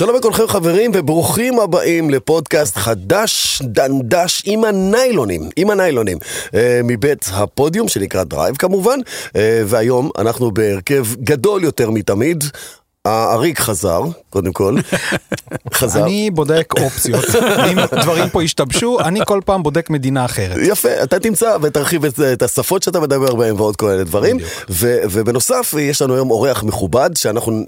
שלום לכולכם חברים וברוכים הבאים לפודקאסט חדש דנדש עם הניילונים, עם הניילונים, אה, מבית הפודיום שנקרא דרייב כמובן, אה, והיום אנחנו בהרכב גדול יותר מתמיד. האריק חזר, קודם כל, חזר. אני בודק אופציות, אם דברים פה השתבשו, אני כל פעם בודק מדינה אחרת. יפה, אתה תמצא ותרחיב את, את השפות שאתה מדבר בהן ועוד כל מיני דברים. ו, ובנוסף, יש לנו היום אורח מכובד, שאנחנו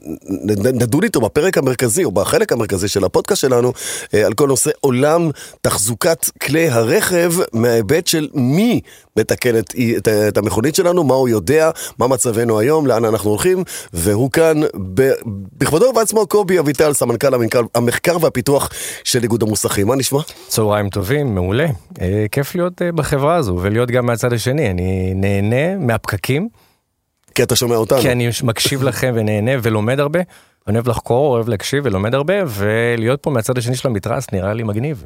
נדון איתו בפרק המרכזי, או בחלק המרכזי של הפודקאסט שלנו, אה, על כל נושא עולם תחזוקת כלי הרכב, מההיבט של מי מתקן את, את, את המכונית שלנו, מה הוא יודע, מה מצבנו היום, לאן אנחנו הולכים, והוא כאן ב, בכבודו ובעצמו קובי אביטל, סמנכ"ל המנכ"ל, המחקר והפיתוח של איגוד המוסכים, מה נשמע? צהריים טובים, מעולה. אה, כיף להיות אה, בחברה הזו ולהיות גם מהצד השני. אני נהנה מהפקקים, כי אתה שומע אותנו. כי אני מקשיב לכם ונהנה ולומד הרבה. אני אוהב לחקור, אוהב להקשיב ולומד הרבה, ולהיות פה מהצד השני של המתרס נראה לי מגניב.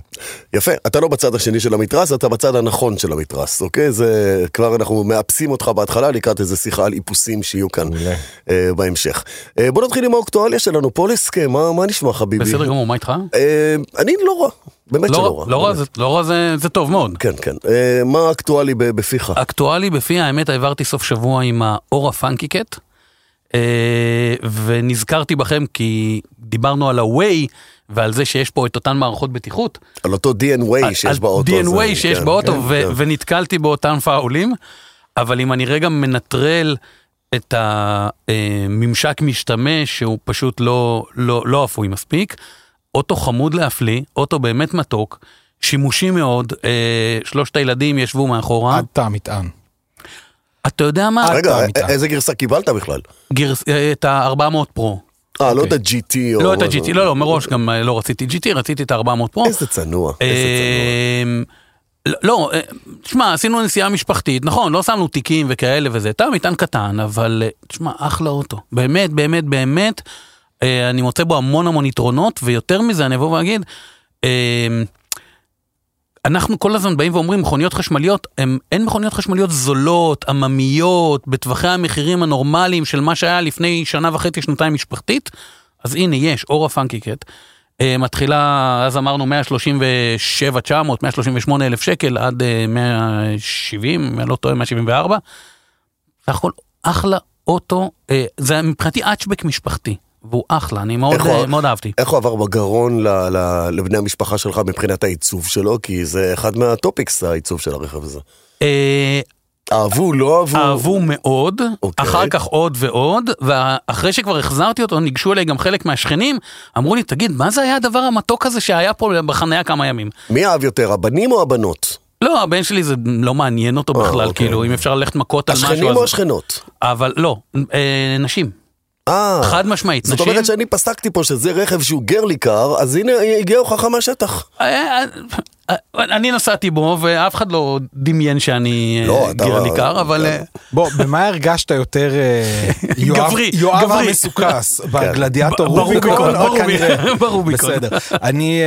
יפה, אתה לא בצד השני של המתרס, אתה בצד הנכון של המתרס, אוקיי? זה כבר אנחנו מאפסים אותך בהתחלה לקראת איזה שיחה על איפוסים שיהיו כאן. אה, בהמשך. אה, בוא נתחיל עם האקטואליה שלנו, פולסק, מה, מה נשמע חביבי? בסדר גמור, מה איתך? אה, אני לא רע, באמת שלא לא רע. רע, לא רע. זה- לא רע זה- זה טוב מאוד. כן, כן. אה, מה אקטואלי בפיך? אקטואלי בפי האמת העברתי סוף שבוע עם האורה פאנקי קט, ונזכרתי בכם כי דיברנו על ה-Way ועל זה שיש פה את אותן מערכות בטיחות. על אותו DNWay שיש על באוטו. DNWay שיש כן, באוטו כן, ו- כן. ונתקלתי באותם פאולים, אבל אם אני רגע מנטרל את הממשק משתמש שהוא פשוט לא, לא, לא אפוי מספיק, אוטו חמוד להפליא, אוטו באמת מתוק, שימושי מאוד, אה, שלושת הילדים ישבו מאחורה. עד תא המטען. אתה יודע מה? רגע. איזה גרסה קיבלת בכלל? גרס, אה, את ה-400 פרו. אה, לא את אוקיי. ה-GT או... לא את ה-GT, לא, לא, מראש גם אה, לא רציתי GT, רציתי את ה-400 פרו. איזה צנוע, איזה צנוע. אמ, לא, לא, אה, תשמע, עשינו נסיעה משפחתית, נכון, לא שמנו תיקים וכאלה וזה, תא מטען קטן, אבל תשמע, אחלה אוטו. באמת, באמת, באמת, אני מוצא בו המון המון יתרונות, ויותר מזה, אני אבוא ואגיד, אמ, אנחנו כל הזמן באים ואומרים מכוניות חשמליות, הם, אין מכוניות חשמליות זולות, עממיות, בטווחי המחירים הנורמליים של מה שהיה לפני שנה וחצי, שנתיים משפחתית, אז הנה יש, אורה פאנקי קט. אה, מתחילה, אז אמרנו 137, 900, 138 אלף שקל עד אה, 170, אם אני לא טועה, 174. סך הכל אחלה אוטו, אה, זה מבחינתי האצ'בק משפחתי, והוא אחלה, אני מאוד, איך הוא- אה, מאוד אהבתי. איך הוא עבר בגרון ל- ל- לבני המשפחה שלך מבחינת העיצוב שלו? כי זה אחד מה topics, העיצוב של הרכב הזה. אה, אהבו, לא אהבו? אהבו מאוד, אוקיי. אחר כך עוד ועוד, ואחרי שכבר החזרתי אותו, ניגשו אליי גם חלק מהשכנים, אמרו לי, תגיד, מה זה היה הדבר המתוק הזה שהיה פה בחניה כמה ימים? מי אהב יותר, הבנים או הבנות? לא, הבן שלי זה לא מעניין אותו אה, בכלל, אוקיי. כאילו, אם אפשר ללכת מכות על משהו, השכנים. או השכנות? אבל לא, אה, נשים, אה, חד משמעית, זאת נשים. אומרת שאני פסקתי פה שזה רכב שהוא גרלי קאר, אז הנה הגיעה הוכחה מהשטח. אה, אה, אני נסעתי בו, ואף אחד לא דמיין שאני אה, לא, אתה- גרליקר, אבל... בוא, במה הרגשת יותר יואב- גברי, יואב גברי. המסוכס? בגלדיאטור ברוביקון, רוביקון? ברוביקון. בסדר. אני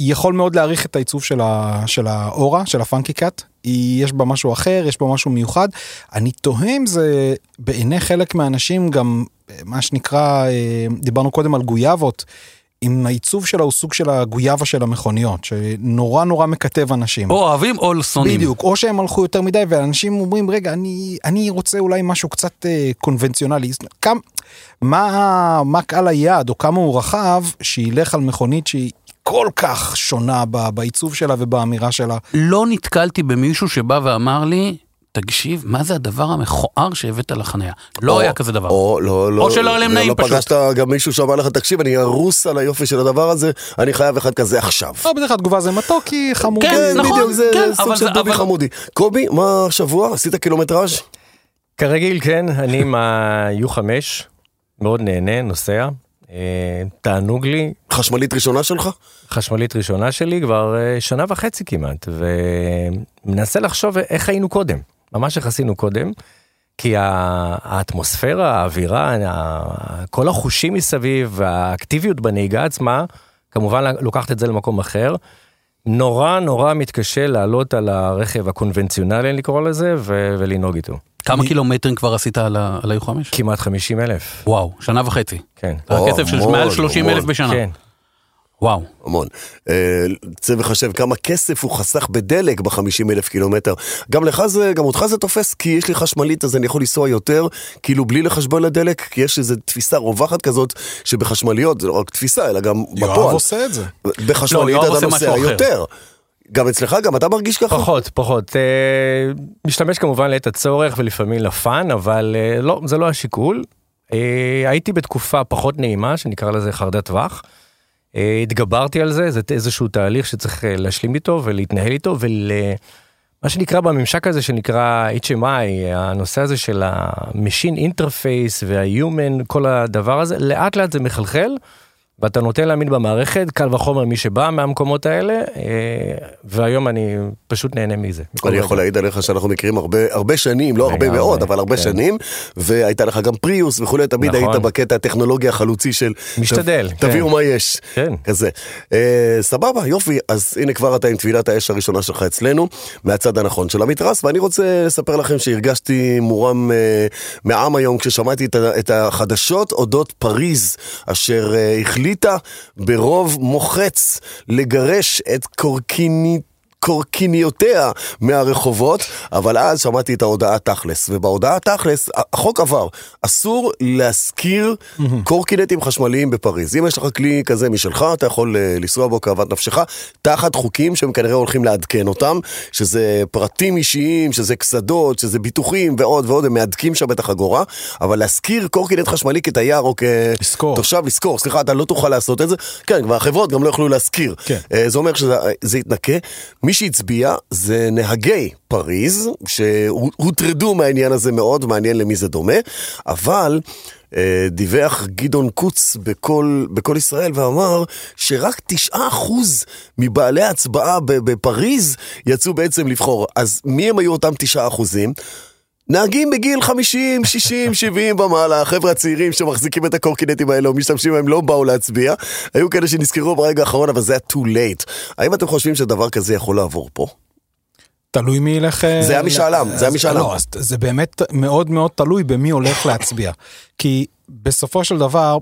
יכול מאוד להעריך את העיצוב של האורה, של הפאנקי קאט. יש בה משהו אחר, יש בה משהו מיוחד. אני תוהה אם זה בעיני חלק מהאנשים גם מה שנקרא, אה, דיברנו קודם על גויאבות. אם העיצוב שלה הוא סוג של הגויאבה של המכוניות, שנורא נורא מקטב אנשים. או אוהבים או שונאים. בדיוק, או שהם הלכו יותר מדי ואנשים אומרים רגע אני אני רוצה אולי משהו קצת אה, קונבנציונלי. כמה, מה, מה קהל היעד או כמה הוא רחב שילך על מכונית שהיא כל כך שונה בעיצוב שלה ובאמירה שלה. לא נתקלתי במישהו שבא ואמר לי, תקשיב, מה זה הדבר המכוער שהבאת לחניה? לא או- היה כזה דבר. או לא, לא, או שלא היה להם לא- נעים לא פשוט. פגשת גם מישהו שאמר לך, תקשיב, אני ארוס על היופי של הדבר הזה, אני חייב אחד כזה עכשיו. לא, בדרך כלל תגובה זה מתוקי חמודי. כן, כן, נכון, בדיוק, זה כן, זה סוג של דובי אבל- חמודי. קובי, מה השבוע? עשית קילומטראז'? כרגיל, כן, אני עם ה-U5, מאוד נהנה, נוסע, אה, תענוג לי, חשמלית ראשונה שלך? חשמלית ראשונה שלי כבר אה, שנה וחצי כמעט, ומנסה לחשוב איך היינו קודם, ממש איך עשינו קודם, כי האטמוספירה, האווירה, כל החושים מסביב, והאקטיביות בנהיגה עצמה, כמובן לוקחת את זה למקום אחר. נורא נורא מתקשה לעלות על הרכב הקונבנציונלי, לקרוא לזה, ו- ולנהוג איתו. כמה מ- קילומטרים כבר עשית על ה- על ה-U5? כמעט 50 אלף. וואו, שנה וחצי. כן. או, הקצב של מעל 30 אלף. בשנה. כן. וואו. המון. אה, צריך לחשב כמה כסף הוא חסך בדלק ב-50 אלף קילומטר. גם לך זה, גם אותך זה תופס, כי יש לי חשמלית אז אני יכול לנסוע יותר, כאילו בלי לחשבון לדלק, כי יש איזו תפיסה רווחת כזאת, שבחשמליות זה לא רק תפיסה, אלא גם יואב בפועל. עושה את זה. בחשמלית לא, יואב אתה נוסע. יותר. גם אצלך, גם אתה מרגיש ככה? פחות, פחות. אה, משתמש כמובן לעת הצורך ולפעמים לפאן, אבל אה, לא, זה לא השיקול. אה, הייתי בתקופה פחות נעימה, שנקרא לזה חרדת טווח. אה, התגברתי על זה, זה איזשהו תהליך שצריך אה, להשלים איתו ולהתנהל איתו, ול... מה שנקרא בממשק הזה שנקרא HMI, הנושא הזה של ה-Machine Interface וה-Human, כל הדבר הזה, לאט לאט זה מחלחל, ואתה נותן להאמין במערכת, קל וחומר מי שבא מהמקומות האלה, אה, והיום אני פשוט נהנה מזה. אני. יכול להעיד עליך שאנחנו מכירים הרבה, הרבה שנים, לא הרבה מאוד, אבל הרבה כן. שנים, והייתה לך גם פריוס וכולי, תמיד נכון. היית בקטע הטכנולוגי החלוצי של... משתדל, "ת- תביאו כן. מה יש. כן. כזה. אה, סבבה, יופי, אז הנה כבר אתה עם טבילת האש הראשונה שלך אצלנו, מהצד הנכון של המתרס, ואני רוצה לספר לכם שהרגשתי מורם אה, מעם היום כששמעתי את, החדשות אודות פריז, אשר אה, החליטה ברוב מוחץ לגרש את קורקינית. קורקיניותיה מהרחובות, אבל אז שמעתי את ההודעה תכלס, ובהודעה תכלס, החוק עבר, אסור להשכיר קורקינטים חשמליים בפריז. אם יש לך כלי כזה משלך, אתה יכול אה, לנסוע בו כאוות נפשך, תחת חוקים שהם כנראה הולכים לעדכן אותם, שזה פרטים אישיים, שזה קסדות, שזה ביטוחים ועוד ועוד, הם מהדקים שם את החגורה, אבל להשכיר קורקינט חשמלי כתייר או. כתושב, לשכור, סליחה, אתה לא תוכל לעשות את זה, כן, והחברות גם לא יוכלו להשכיר. כן. אה, זה אומר שזה זה יתנקה. מי שהצביע זה נהגי פריז, שהוטרדו מהעניין הזה מאוד, מעניין למי זה דומה, אבל... אה, דיווח גדעון קוץ בכל, בכל ישראל ואמר שרק תשעה אחוז מבעלי ההצבעה בפריז יצאו בעצם לבחור. אז מי הם היו אותם תשעה אחוזים? נהגים בגיל 50, 60, 70 ומעלה, החבר'ה הצעירים שמחזיקים את הקורקינטים האלה או משתמשים בהם לא באו להצביע. היו כאלה שנזכרו ברגע האחרון, אבל זה היה too late. האם אתם חושבים שדבר כזה יכול לעבור פה? תלוי מי ילך... אה, זה היה משאל עם, זה היה אז- משאל עם. לא, זה באמת מאוד מאוד תלוי במי הולך להצביע. כי בסופו של דבר,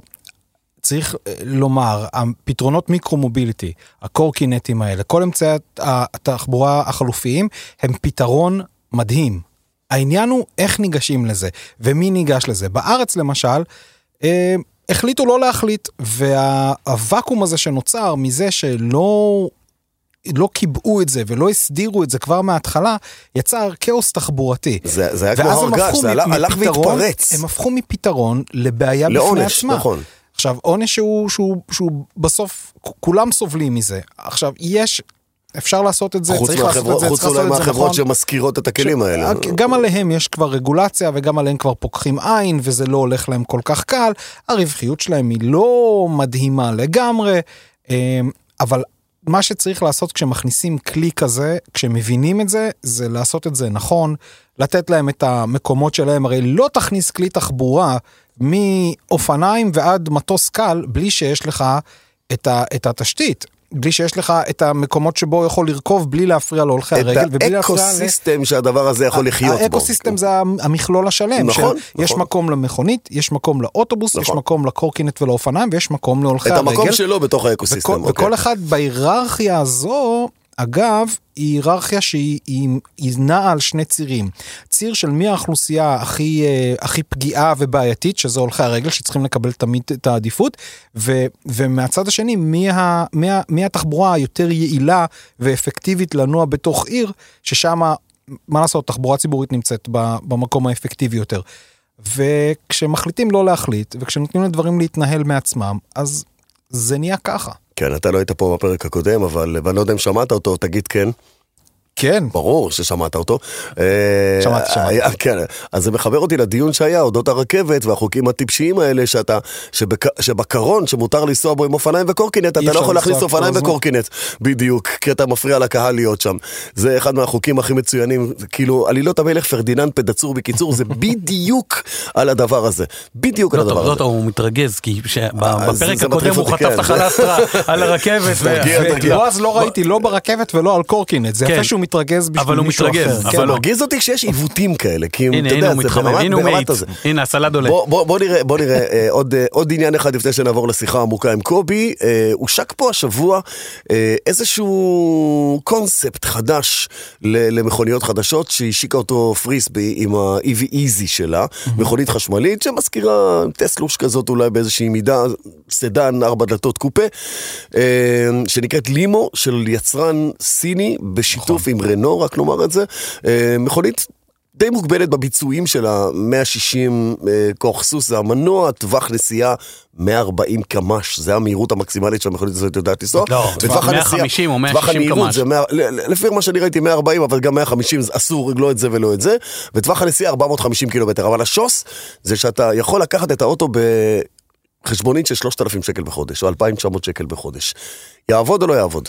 צריך אה, לומר, הפתרונות מיקרו-מוביליטי, הקורקינטים האלה, כל אמצעי הת- התחבורה החלופיים, הם פתרון מדהים. העניין הוא איך ניגשים לזה, ומי ניגש לזה. בארץ למשל, אה, החליטו לא להחליט, והוואקום הזה שנוצר מזה שלא לא קיבעו את זה ולא הסדירו את זה כבר מההתחלה, יצר כאוס תחבורתי. זה, זה היה כמו ואז הם הר געש, הפכו זה הלך, הלך והתפרץ. הם הפכו מפתרון לבעיה בפני לעונש, עצמה. נכון. עכשיו, עונש שהוא, שהוא, שהוא בסוף, כולם סובלים מזה. עכשיו, יש, אפשר לעשות את זה, צריך לעשות את זה, חוץ אולי מהחברות נכון. שמשכירות את הכלים האלה. גם עליהם יש כבר רגולציה וגם עליהם כבר פוקחים עין וזה לא הולך להם כל כך קל. הרווחיות שלהם היא לא מדהימה לגמרי, אמ, אבל מה שצריך לעשות כשמכניסים כלי כזה, כשמבינים את זה, זה לעשות את זה נכון, לתת להם את המקומות שלהם, הרי לא תכניס כלי תחבורה מאופניים ועד מטוס קל בלי שיש לך את, ה, את התשתית. בלי שיש לך את המקומות שבו הוא יכול לרכוב בלי להפריע להולכי הרגל את להפריע... ל- ה ecosystem שהדבר הזה יכול לחיות בו. ה ecosystem זה המכלול השלם. נכון, של- יש נכון. מקום למכונית, יש מקום לאוטובוס, יש נכון. מקום לקורקינט ולאופניים ויש מקום להולכי את הרגל. המקום שלו בתוך וכל, ה ecosystem. אוקיי. וכל אחד בהיררכיה הזו, אגב, היא היררכיה שהיא היא, היא נעה על שני צירים. ציר של מי האוכלוסייה הכי, אה, הכי פגיעה ובעייתית, שזה הולכי הרגל שצריכים לקבל תמיד את העדיפות, ו, ומהצד השני, מי, ה, מי, ה, מי התחבורה היותר יעילה ואפקטיבית לנוע בתוך עיר, ששם, מה לעשות, תחבורה ציבורית נמצאת במקום האפקטיבי יותר. וכשמחליטים לא להחליט, וכשנותנים לדברים להתנהל מעצמם, אז זה נהיה ככה. כן, אתה לא היית פה בפרק הקודם, אבל ואני לא יודע אם שמעת אותו, תגיד כן. כן, ברור ששמעת אותו. שמעתי, אה, שמעתי. היה- כן, אז זה מחבר אותי לדיון שהיה אודות הרכבת והחוקים הטיפשיים האלה שאתה, שבק, שבקרון שמותר לנסוע בו עם אופניים וקורקינט, אתה לא יכול להכניס אופניים. וקורקינט, בדיוק, כי אתה מפריע לקהל להיות שם. זה אחד מהחוקים הכי מצוינים, כאילו עלילות המלך פרדיננד פדצור בקיצור, זה בדיוק על הדבר הזה, בדיוק על לא טוב, הדבר לא הזה. טוב, הוא מתרגז, כי אה, בפרק הקודם הוא חטף כן. את החלסטרה על הרכבת. ו- תרגיע, ו- תרגיע. בועז לא ראיתי לא ברכבת ולא על קורקינט, זה כן. יפה שהוא מתרגז אבל בשביל הוא מישהו מתרגז, אחר. אבל כן. לא. מרגיז אותי כשיש עיוותים כאלה, כי אתה יודע, הוא זה מתחמם, ברמת- הנה הוא ברמת מאיץ. הזה. הנה, הסלד עולה. בוא, בוא, בוא נראה, בוא נראה אה, עוד, אה, עוד עניין אחד לפני שנעבור לשיחה עמוקה עם קובי. אה, הושק פה השבוע אה, איזשהו קונספט חדש ל- למכוניות חדשות שהשיקה אותו פריסבי עם ה-EV Easy שלה, מכונית חשמלית שמזכירה טסלוש כזאת אולי באיזושהי מידה, סדן, ארבע דלתות קופה, אה, שנקראת לימו של יצרן סיני בשיתוף עם רנו, רק נאמר את זה. אה, מכונית די מוגבלת בביצועים שלה, 160 אה, כוח סוס זה המנוע, טווח נסיעה 140 קמ"ש, זה המהירות המקסימלית שהמכונית הזאת יודעת לנסוע. לא, וטווח הנסיעה- 150 או טווח 160 המהירות קמ"ש. זה 100, ל- ל- לפי מה שאני ראיתי 140, אבל גם 150 זה אסור, לא את זה ולא את זה. וטווח הנסיעה 450 קילומטר, אבל השוס זה שאתה יכול לקחת את האוטו בחשבונית של 3,000 שקל בחודש, או 2,900 שקל בחודש. יעבוד או לא יעבוד?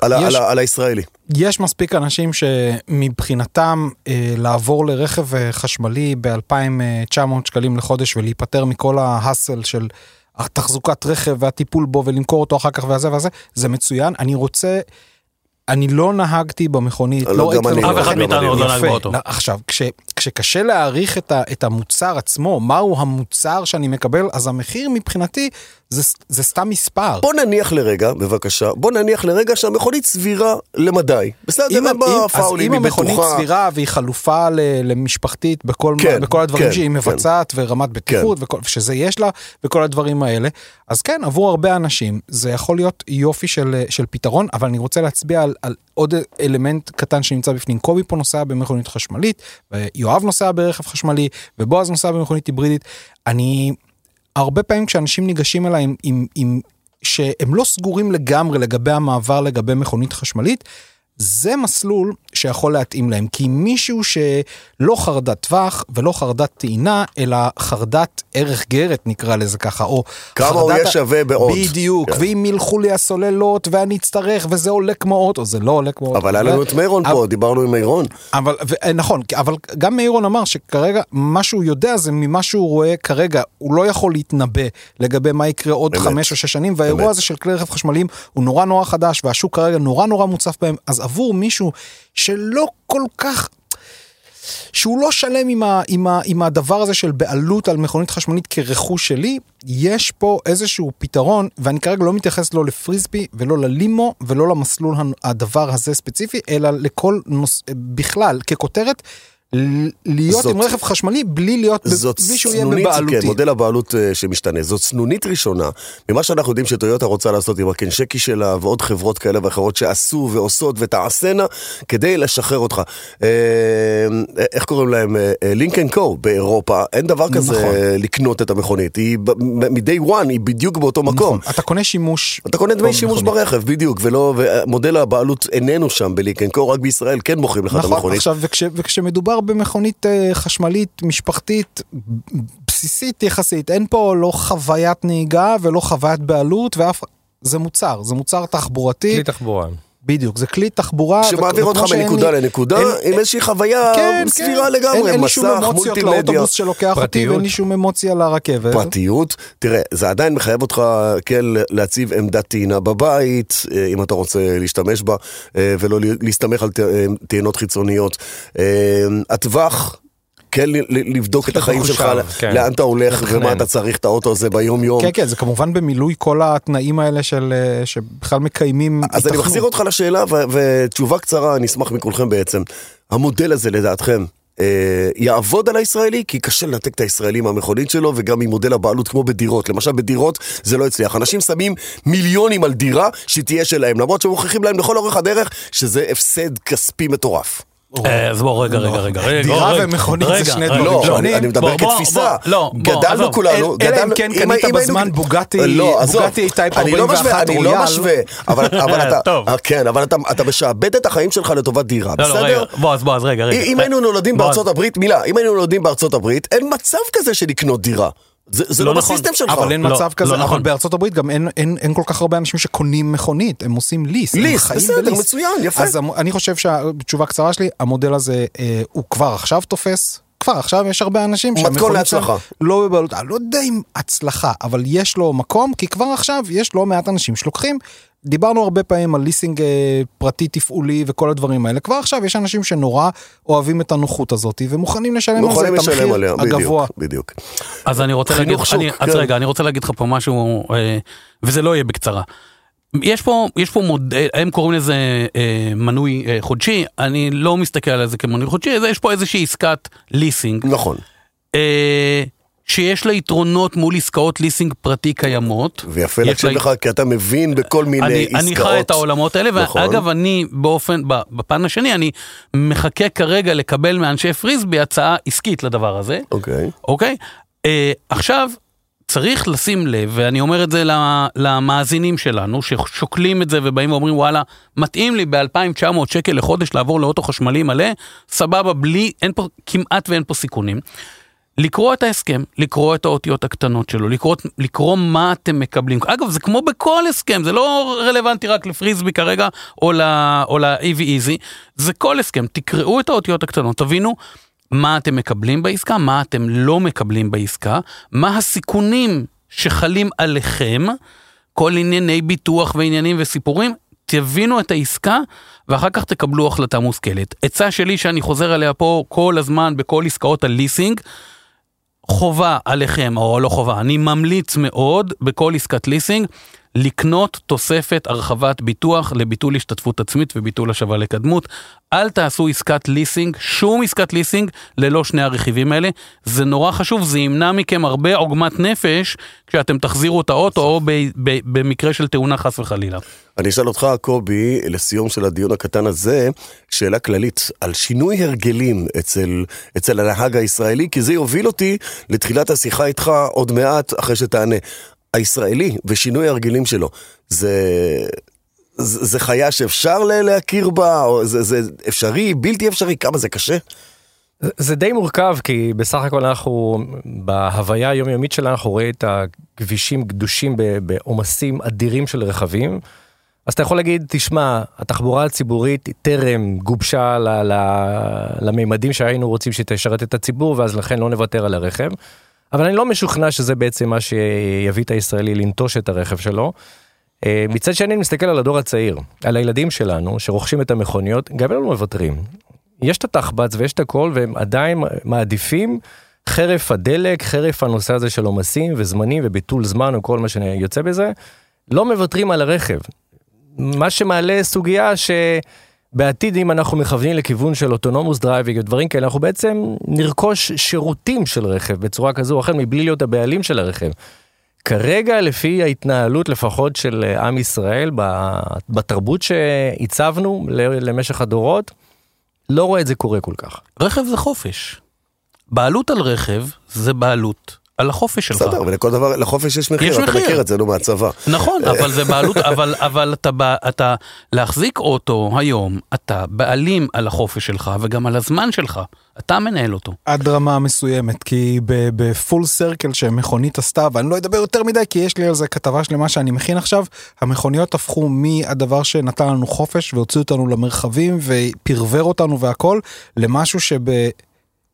על, יש- על, על הישראלי. יש מספיק אנשים שמבחינתם אה, לעבור לרכב אה, חשמלי ב-2,900 שקלים לחודש ולהיפטר מכל ההאסל של התחזוקת רכב והטיפול בו ולמכור אותו אחר כך והזה והזה, זה מצוין. אני רוצה... אני לא נהגתי במכונית, לא, לא גם אני לא, אף אחד מאיתנו עוד לא. נהג. באוטו. לא, עכשיו, כש, כשקשה להעריך את, ה, את המוצר עצמו, מהו המוצר שאני מקבל, אז המחיר מבחינתי זה, זה סתם מספר. בוא נניח לרגע, בבקשה, בוא נניח לרגע שהמכונית סבירה למדי. בסדר, אם, אם, אז אם המכונית בטוחה. סבירה והיא חלופה ל, למשפחתית בכל, כן, בכל הדברים כן, שהיא כן. מבצעת ורמת בטיחות וכל, שזה יש לה וכל הדברים האלה, אז כן, עבור הרבה אנשים זה יכול להיות יופי של, של פתרון, אבל אני רוצה להצביע על, על עוד אלמנט קטן שנמצא בפנים. קובי פה נוסע במכונית חשמלית, ויואב נוסע ברכב חשמלי, ובועז נוסע במכונית היברידית. אני, הרבה פעמים כשאנשים ניגשים אליי עם, עם, עם שהם לא סגורים לגמרי לגבי המעבר לגבי מכונית חשמלית, זה מסלול שיכול להתאים להם, כי מישהו שלא חרדת טווח ולא חרדת טעינה, אלא חרדת ערך גרת נקרא לזה ככה, או כמה הוא חרדת יהיה ה- שווה בעוד. בדיוק, כן. ואם ילכו לי הסוללות ואני אצטרך וזה עולה כמו אוטו, זה לא עולה כמו אוטו. אבל היה לנו את מירון אבל- פה, דיברנו עם מירון. אבל ו- אה, נכון אבל גם מאירון אמר שכרגע מה שהוא יודע זה ממה שהוא רואה כרגע הוא לא יכול להתנבא לגבי מה יקרה עוד אמת. חמש או שש שנים והאירוע אמת. הזה של כלי רכב חשמליים הוא נורא נורא חדש והשוק כרגע נורא נורא מוצף בהם אז עבור מישהו שלא כל כך. שהוא לא שלם עם, ה, עם, ה, עם הדבר הזה של בעלות על מכונית חשמלית כרכוש שלי, יש פה איזשהו פתרון, ואני כרגע לא מתייחס לא לפריסבי ולא ללימו ולא למסלול הדבר הזה ספציפי, אלא לכל נוס... בכלל, ככותרת, להיות זאת- עם רכב חשמלי בלי להיות, זאת בלי שהוא יהיה בבעלותי. כן, מודל הבעלות אה, שמשתנה. זאת צנונית ראשונה ממה שאנחנו יודעים שטויוטה רוצה לעשות עם הקנשקי שלה ועוד חברות כאלה ואחרות שעשו ועושות ותעשינה כדי לשחרר אותך. אה, איך קוראים להם? לינקן קו באירופה, אין דבר כזה נכון. אה, לקנות את המכונית. היא מ-day one היא בדיוק באותו מקום. נכון, אתה קונה שימוש. אתה קונה דמי שימוש במכונית. ברכב, בדיוק, ולא, ומודל הבעלות איננו שם בלינקן קו, רק בישראל כן מוכרים לך את נכון, המכונית. עכשיו, וכש, וכשמדובר במכונית אה, חשמלית משפחתית בסיסית יחסית, אין פה לא חוויית נהיגה ולא חוויית בעלות ואף... זה מוצר, זה מוצר תחבורתי, כלי תחבורה. בדיוק, זה כלי תחבורה. שמעביר אותך מנקודה לי- לנקודה אין- עם איזושהי חוויה כן, סבירה כן. לגמרי, אין, אין לי שום מסך, אמוציות מולטימדיה. לאוטובוס שלוקח אותי פרטיות. ואין לי שום אמוציה לרכבת. פרטיות, תראה, זה עדיין מחייב אותך כן להציב עמדת טעינה בבית, אה, אם אתה רוצה להשתמש בה, אה, ולא להסתמך על אה, טעינות חיצוניות. הטווח, כן לבדוק את החיים שלך, כן. לאן אתה הולך לתכנן. ומה אתה צריך את האוטו הזה ביום יום. כן, כן, זה כמובן במילוי כל התנאים האלה של אה, שבכלל מקיימים אז אני היתכנות. מחזיר אותך לשאלה, ו- ותשובה קצרה, אני אשמח מכולכם בעצם. המודל הזה לדעתכם, אה, יעבוד על הישראלי? כי קשה לנתק את הישראלי מהמכונית שלו, וגם ממודל הבעלות כמו בדירות. למשל בדירות זה לא הצליח. אנשים שמים מיליונים על דירה שתהיה שלהם, למרות שמוכיחים להם לכל אורך הדרך שזה הפסד כספי מטורף. אה, אז בוא רגע רגע רגע רגע. דירה ומכונית זה שני. דברים לא, שונים. אני, מדבר כתפיסה. לא, גדלנו. כולנו, אלא אם. כן קנית בזמן בוגטי- לא, עזוב. בוגטי טייפ אני לא משווה, 41 אני רויאל. לא משווה, אבל, אתה... אה, כן, אבל אתה, משעבד את החיים שלך לטובת דירה, לא, לא, בסדר? בוא, אז בוא, אז רגע, רגע. אם היינו נולדים בארצות הברית, מילה, אם היינו נולדים בארצות הברית, אין מצב כזה של לקנות דירה. זה, זה לא לא נכון. בסיסטם שלך. אבל אין לא, מצב כזה, לא אבל נכון. בארצות הברית גם אין, אין, אין כל כך הרבה אנשים שקונים מכונית, הם עושים ליס. הם ליס, בסדר, בליס. מצוין, יפה. אז המ- אני חושב שהתשובה הקצרה שלי, המודל הזה אה, הוא כבר עכשיו תופס. כבר עכשיו יש הרבה אנשים מתכון שהמכונית שלהם להצלחה. לא בבעלות, אני לא יודע אם הצלחה, אבל יש לו מקום, כי כבר עכשיו יש לא מעט אנשים שלוקחים. דיברנו הרבה פעמים על ליסינג אה, פרטי תפעולי וכל הדברים האלה, כבר עכשיו יש אנשים שנורא אוהבים את הנוחות הזאת ומוכנים לשלם על זה את המחיר עליה, הגבוה. בדיוק, בדיוק. אז אני רוצה להגיד, שוק, אני, כן. אז רגע, אני רוצה להגיד לך פה משהו, אה, וזה לא יהיה בקצרה. יש פה, יש פה מודל, הם קוראים לזה אה, מנוי אה, חודשי, אני לא מסתכל על זה כמנוי חודשי, זה- יש פה איזושהי עסקת ליסינג, נכון. אה, שיש לה יתרונות מול עסקאות ליסינג פרטי קיימות. ויפה להקשיב לה- לך, כי אתה מבין בכל מיני אני, עסקאות. אני חי את העולמות האלה, נכון. ואגב, אני באופן, בפן השני, אני מחכה כרגע לקבל מאנשי פריסבי הצעה עסקית לדבר הזה. אוקיי. אוקיי? אה, עכשיו, צריך לשים לב, ואני אומר את זה למאזינים שלנו, ששוקלים את זה ובאים ואומרים, וואלה, מתאים לי ב-2,900 שקל לחודש לעבור לאוטו חשמלי מלא, סבבה, בלי, אין פה, כמעט ואין פה סיכונים. לקרוא את ההסכם, לקרוא את האותיות הקטנות שלו, לקרוא, לקרוא מה אתם מקבלים. אגב, זה כמו בכל הסכם, זה לא רלוונטי רק לפריסבי כרגע, או ל- או ל-AV Easy, זה כל הסכם. תקראו את האותיות הקטנות, תבינו מה אתם מקבלים בעסקה, מה אתם לא מקבלים בעסקה, מה הסיכונים שחלים עליכם, כל ענייני ביטוח ועניינים וסיפורים, תבינו את העסקה ואחר כך תקבלו החלטה מושכלת. עצה שלי שאני חוזר עליה פה כל הזמן בכל עסקאות הליסינג, חובה עליכם, או לא חובה, אני ממליץ מאוד בכל עסקת ליסינג, לקנות תוספת הרחבת ביטוח לביטול השתתפות עצמית וביטול השבה לקדמות. אל תעשו עסקת ליסינג, שום עסקת ליסינג, ללא שני הרכיבים האלה. זה נורא חשוב, זה ימנע מכם הרבה עוגמת נפש כשאתם תחזירו את האוטו, או ב- ב- במקרה של תאונה חס וחלילה. אני אשאל אותך, קובי, לסיום של הדיון הקטן הזה, שאלה כללית על שינוי הרגלים אצל, אצל הנהג הישראלי, כי זה יוביל אותי לתחילת השיחה איתך עוד מעט אחרי שתענה. הישראלי ושינוי ההרגלים שלו, זה, זה, זה חיה שאפשר להכיר בה, או זה, זה אפשרי, בלתי אפשרי, כמה זה קשה? זה- זה די מורכב כי בסך הכל אנחנו בהוויה היומיומית שלנו אנחנו רואים את הכבישים גדושים בעומסים אדירים של רכבים. אז אתה יכול להגיד תשמע התחבורה הציבורית טרם גובשה ל- ל- לממדים שהיינו רוצים שתשרת את הציבור ואז לכן לא נוותר על הרכב. אבל אני לא משוכנע שזה בעצם מה שיביא את הישראלי לנטוש את הרכב שלו. אה, מצד שני אני מסתכל על הדור הצעיר, על הילדים שלנו שרוכשים את המכוניות, גם הם לא מוותרים. יש את התחב"צ ויש את הכל והם עדיין מעדיפים חרף הדלק, חרף הנושא הזה של עומסים וזמנים וביטול זמן וכל מה שיוצא בזה, לא מוותרים על הרכב. מה שמעלה סוגיה שבעתיד אם אנחנו מכוונים לכיוון של autonomous driving ודברים כאלה, אנחנו בעצם נרכוש שירותים של רכב בצורה כזו או אחרת מבלי להיות הבעלים של הרכב. כרגע לפי ההתנהלות לפחות של אה, עם ישראל בתרבות שעיצבנו ל- למשך הדורות, לא רואה את זה קורה כל כך. רכב זה חופש. בעלות על רכב זה בעלות על החופש שלך. בסדר, ולכל דבר, לחופש יש מחיר, יש אתה מחיר. מכיר את זה, נו, מהצבא. נכון, אבל זה בעלות, אבל, אבל אתה, אתה, להחזיק אוטו היום, אתה בעלים על החופש שלך וגם על הזמן שלך, אתה מנהל אותו. עד רמה מסוימת, כי בפול סרקל שמכונית עשתה, ואני לא אדבר יותר מדי כי יש לי על זה כתבה שלמה שאני מכין עכשיו, המכוניות הפכו מהדבר שנתן לנו חופש והוציא אותנו למרחבים ופרבר אותנו והכל, למשהו שב...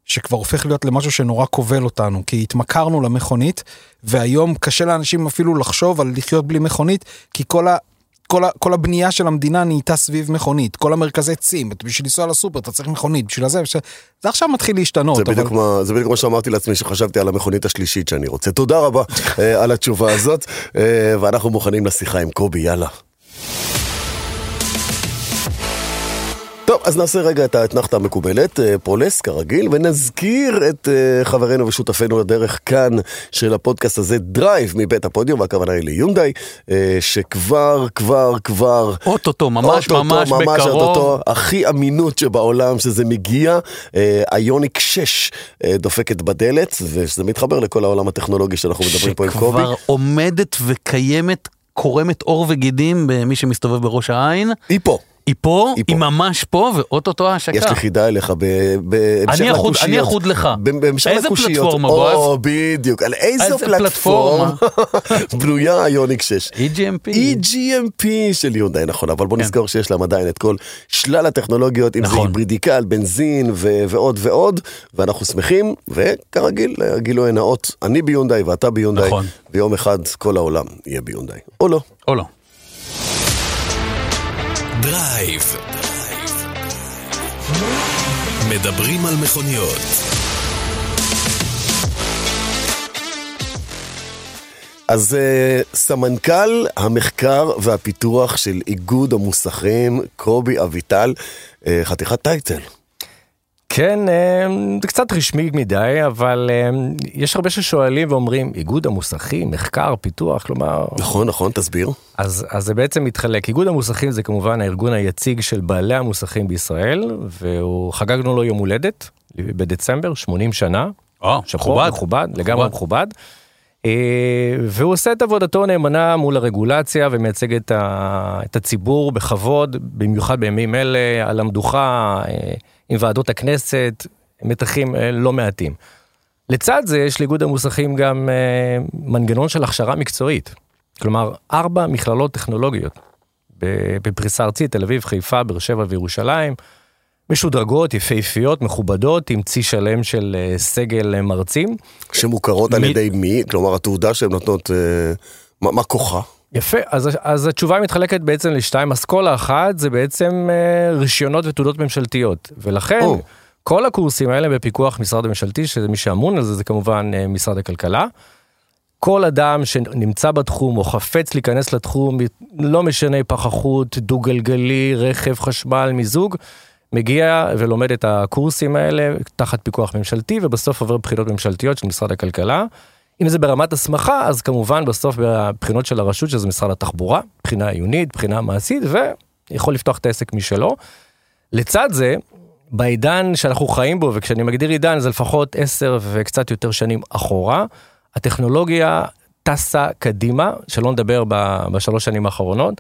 שכבר הופך להיות למשהו שנורא כובל אותנו, כי התמכרנו למכונית, והיום קשה לאנשים אפילו לחשוב על לחיות בלי מכונית, כי כל ה... כל, ה, כל הבנייה של המדינה נהייתה סביב מכונית, כל המרכזי צים, בשביל לנסוע לסופר אתה צריך מכונית, בשביל הזה, בשביל... זה עכשיו מתחיל להשתנות. זה אבל... בדיוק, מה, זה בדיוק מה שאמרתי לעצמי שחשבתי על המכונית השלישית שאני רוצה. תודה רבה אה, על התשובה הזאת, אה, ואנחנו מוכנים לשיחה עם קובי, יאללה. טוב, אז נעשה רגע את האתנחתא המקובלת, אה, פרולס כרגיל, ונזכיר את אה, חברנו ושותפינו לדרך כאן של הפודקאסט הזה, דרייב מבית הפודיום, והכוונה היא ליונדאי, אה, שכבר, כבר, כבר... אוטוטו, ממש אוטוטו, ממש ממש בקרוב. אוטוטו, הכי אמינות שבעולם שזה מגיע, איוניק 6 אה, דופקת בדלת, ושזה מתחבר לכל העולם הטכנולוגי שאנחנו מדברים פה עם קובי. שכבר עומדת וקיימת, קורמת עור וגידים במי שמסתובב בראש העין. היא פה. היא פה, היא היא פה. ממש פה, ואוטוטו ההשקה. יש לי חידה אליך בהמשך אני לקושיות. אני אחוד לך. בהמשך איזה לקושיות. פלטפורמה, או, בועז? בדיוק. על איזו איזה פלטפורמה בנויה האיוניק 6. EGMP. EGMP של יונדאי, נכון, אבל בוא כן. נזכור שיש להם עדיין את כל שלל הטכנולוגיות, אם זה נכון. היברידי קל, בנזין ו- ועוד ועוד, ואנחנו שמחים, וכרגיל, גילוי נאות, אני ביונדאי ואתה ביונדאי, נכון. ויום אחד כל העולם יהיה ביונדאי, או לא. או לא. דרייב. מדברים על מכוניות. אז אה, סמנכ"ל המחקר והפיתוח של איגוד המוסכים, קובי אביטל, uh, חתיכת טייטל. כן, אה, זה קצת רשמי מדי, אבל אה, יש הרבה ששואלים ואומרים, איגוד המוסכים, מחקר, פיתוח, כלומר... נכון, נכון, תסביר. אז, אז זה בעצם מתחלק. איגוד המוסכים זה כמובן הארגון היציג של בעלי המוסכים בישראל, והוא חגגנו לו יום הולדת בדצמבר, 80 שנה. או, מכובד. מכובד, לגמרי מכובד. אה, והוא עושה את עבודתו נאמנה מול הרגולציה ומייצג את, ה, את הציבור בכבוד, במיוחד בימים אלה, על המדוכה אה, עם ועדות הכנסת, מתחים אה, לא מעטים. לצד זה יש לאיגוד המוסכים גם מנגנון של הכשרה מקצועית. כלומר, ארבע מכללות טכנולוגיות בפריסה ארצית, תל אביב, חיפה, באר שבע וירושלים, משודרגות, יפהפיות, מכובדות, עם צי שלם של אה, סגל אה, מרצים. שמוכרות על מי- ידי מי? כלומר, התעודה שהן נותנות, אה, מה, מה כוחה? יפה, אז, אז התשובה מתחלקת בעצם לשתיים, אסכולה אחת זה בעצם אה, רישיונות ותעודות ממשלתיות, ולכן או. כל הקורסים האלה בפיקוח משרד הממשלתי, שזה מי שאמון על זה, זה כמובן אה, משרד הכלכלה. כל אדם שנמצא בתחום או חפץ להיכנס לתחום, לא משנה פחחות, דו-גלגלי, רכב, חשמל, מיזוג, מגיע ולומד את הקורסים האלה תחת פיקוח ממשלתי, ובסוף עובר בחינות ממשלתיות של משרד הכלכלה. אם זה ברמת הסמכה, אז כמובן בסוף בבחינות של הרשות, שזה משרד התחבורה, בחינה עיונית, בחינה מעשית, ויכול לפתוח את העסק משלו. לצד זה, בעידן שאנחנו חיים בו, וכשאני מגדיר עידן זה לפחות עשר וקצת יותר שנים אחורה, הטכנולוגיה טסה קדימה, שלא נדבר בשלוש שנים האחרונות,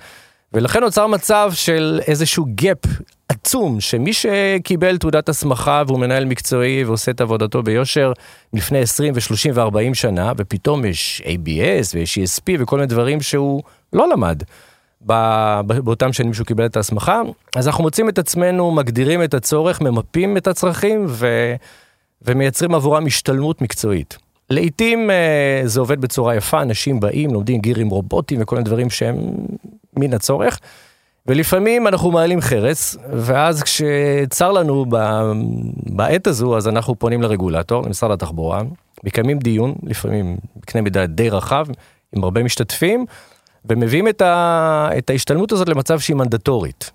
ולכן נוצר מצב של איזשהו gap עצום, שמי שקיבל תעודת הסמכה והוא מנהל מקצועי ועושה את עבודתו ביושר לפני 20 ו-30 ו-40 שנה, ופתאום יש ABS ויש ESP וכל מיני דברים שהוא לא למד. באותם שנים שהוא קיבל את ההסמכה, אז אנחנו מוצאים את עצמנו, מגדירים את הצורך, ממפים את הצרכים ו... ומייצרים עבורם השתלמות מקצועית. לעתים אה, זה עובד בצורה יפה, אנשים באים, לומדים גירים רובוטיים וכל מיני דברים שהם מן הצורך, ולפעמים אנחנו מעלים חרס, ואז כשצר לנו בעת הזו, אז אנחנו פונים לרגולטור, למשרד התחבורה, מקיימים דיון, לפעמים בקנה מידה די רחב, עם הרבה משתתפים, ומביאים את, ה... את ההשתלמות הזאת למצב שהיא מנדטורית.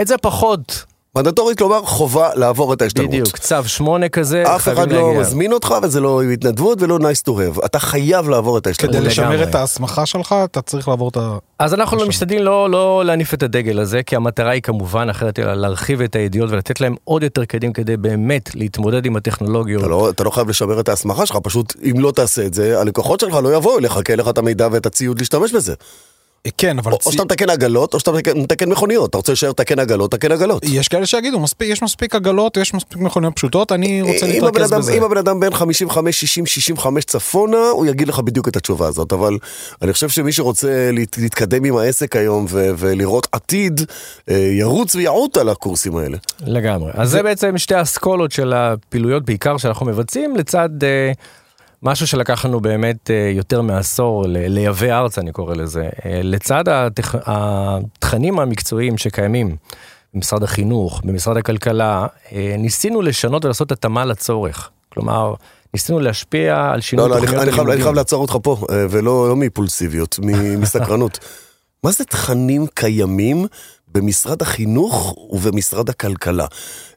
את זה פחות, מנדטורית, כלומר, חובה לעבור את ההשתלמות. בדיוק, צו שמונה כזה, אף אחד לא להגיע. מזמין אותך וזה לא התנדבות ולא nice to have. אתה חייב לעבור את ההשתלמות. כדי לשמר. את ההסמכה שלך, אתה צריך לעבור את ה... אז אנחנו עכשיו. משתדלים לא, לא להניף את הדגל הזה, כי המטרה היא כמובן אחרת אלא להרחיב את הידיעות ולתת להם עוד יותר כלים כדי באמת להתמודד עם הטכנולוגיות. אתה לא, אתה לא חייב לשמר את ההסמכה שלך, פשוט אם לא תעשה את זה, הלקוחות שלך לא יבואו אליך, כי אין לך את המידע ואת הציוד להשתמש בזה. כן, אבל או, צי- או שאתה מתקן עגלות, או שאתה מתקן, מתקן מכוניות. אתה רוצה להישאר לתקן עגלות, תקן עגלות. יש כאלה שיגידו, מספיק, יש מספיק עגלות, יש מספיק מכוניות פשוטות, אני רוצה אם הבן להתרכז בזה. אם הבן אדם בין 55, 60, 65 צפונה, הוא יגיד לך בדיוק את התשובה הזאת, אבל אני חושב שמי שרוצה להת- להתקדם עם העסק היום ו- ולראות עתיד, אה, ירוץ ויעוט על הקורסים האלה. לגמרי. אז זה בעצם שתי האסכולות של הפעילויות בעיקר שאנחנו מבצעים, לצד אה, משהו שלקח לנו באמת אה, יותר מעשור לייבא ארצה, אני קורא לזה. אה, לצד התכ... התכנים המקצועיים שקיימים במשרד החינוך, במשרד הכלכלה, אה, ניסינו לשנות ולעשות התאמה לצורך. כלומר, ניסינו להשפיע על שינוי לא, לא, תוכניות חייב, אני הלימודים. חייב לעצור אותך פה, ולא לא מאימפולסיביות, מ- מסקרנות. מה זה תכנים קיימים במשרד החינוך ובמשרד הכלכלה?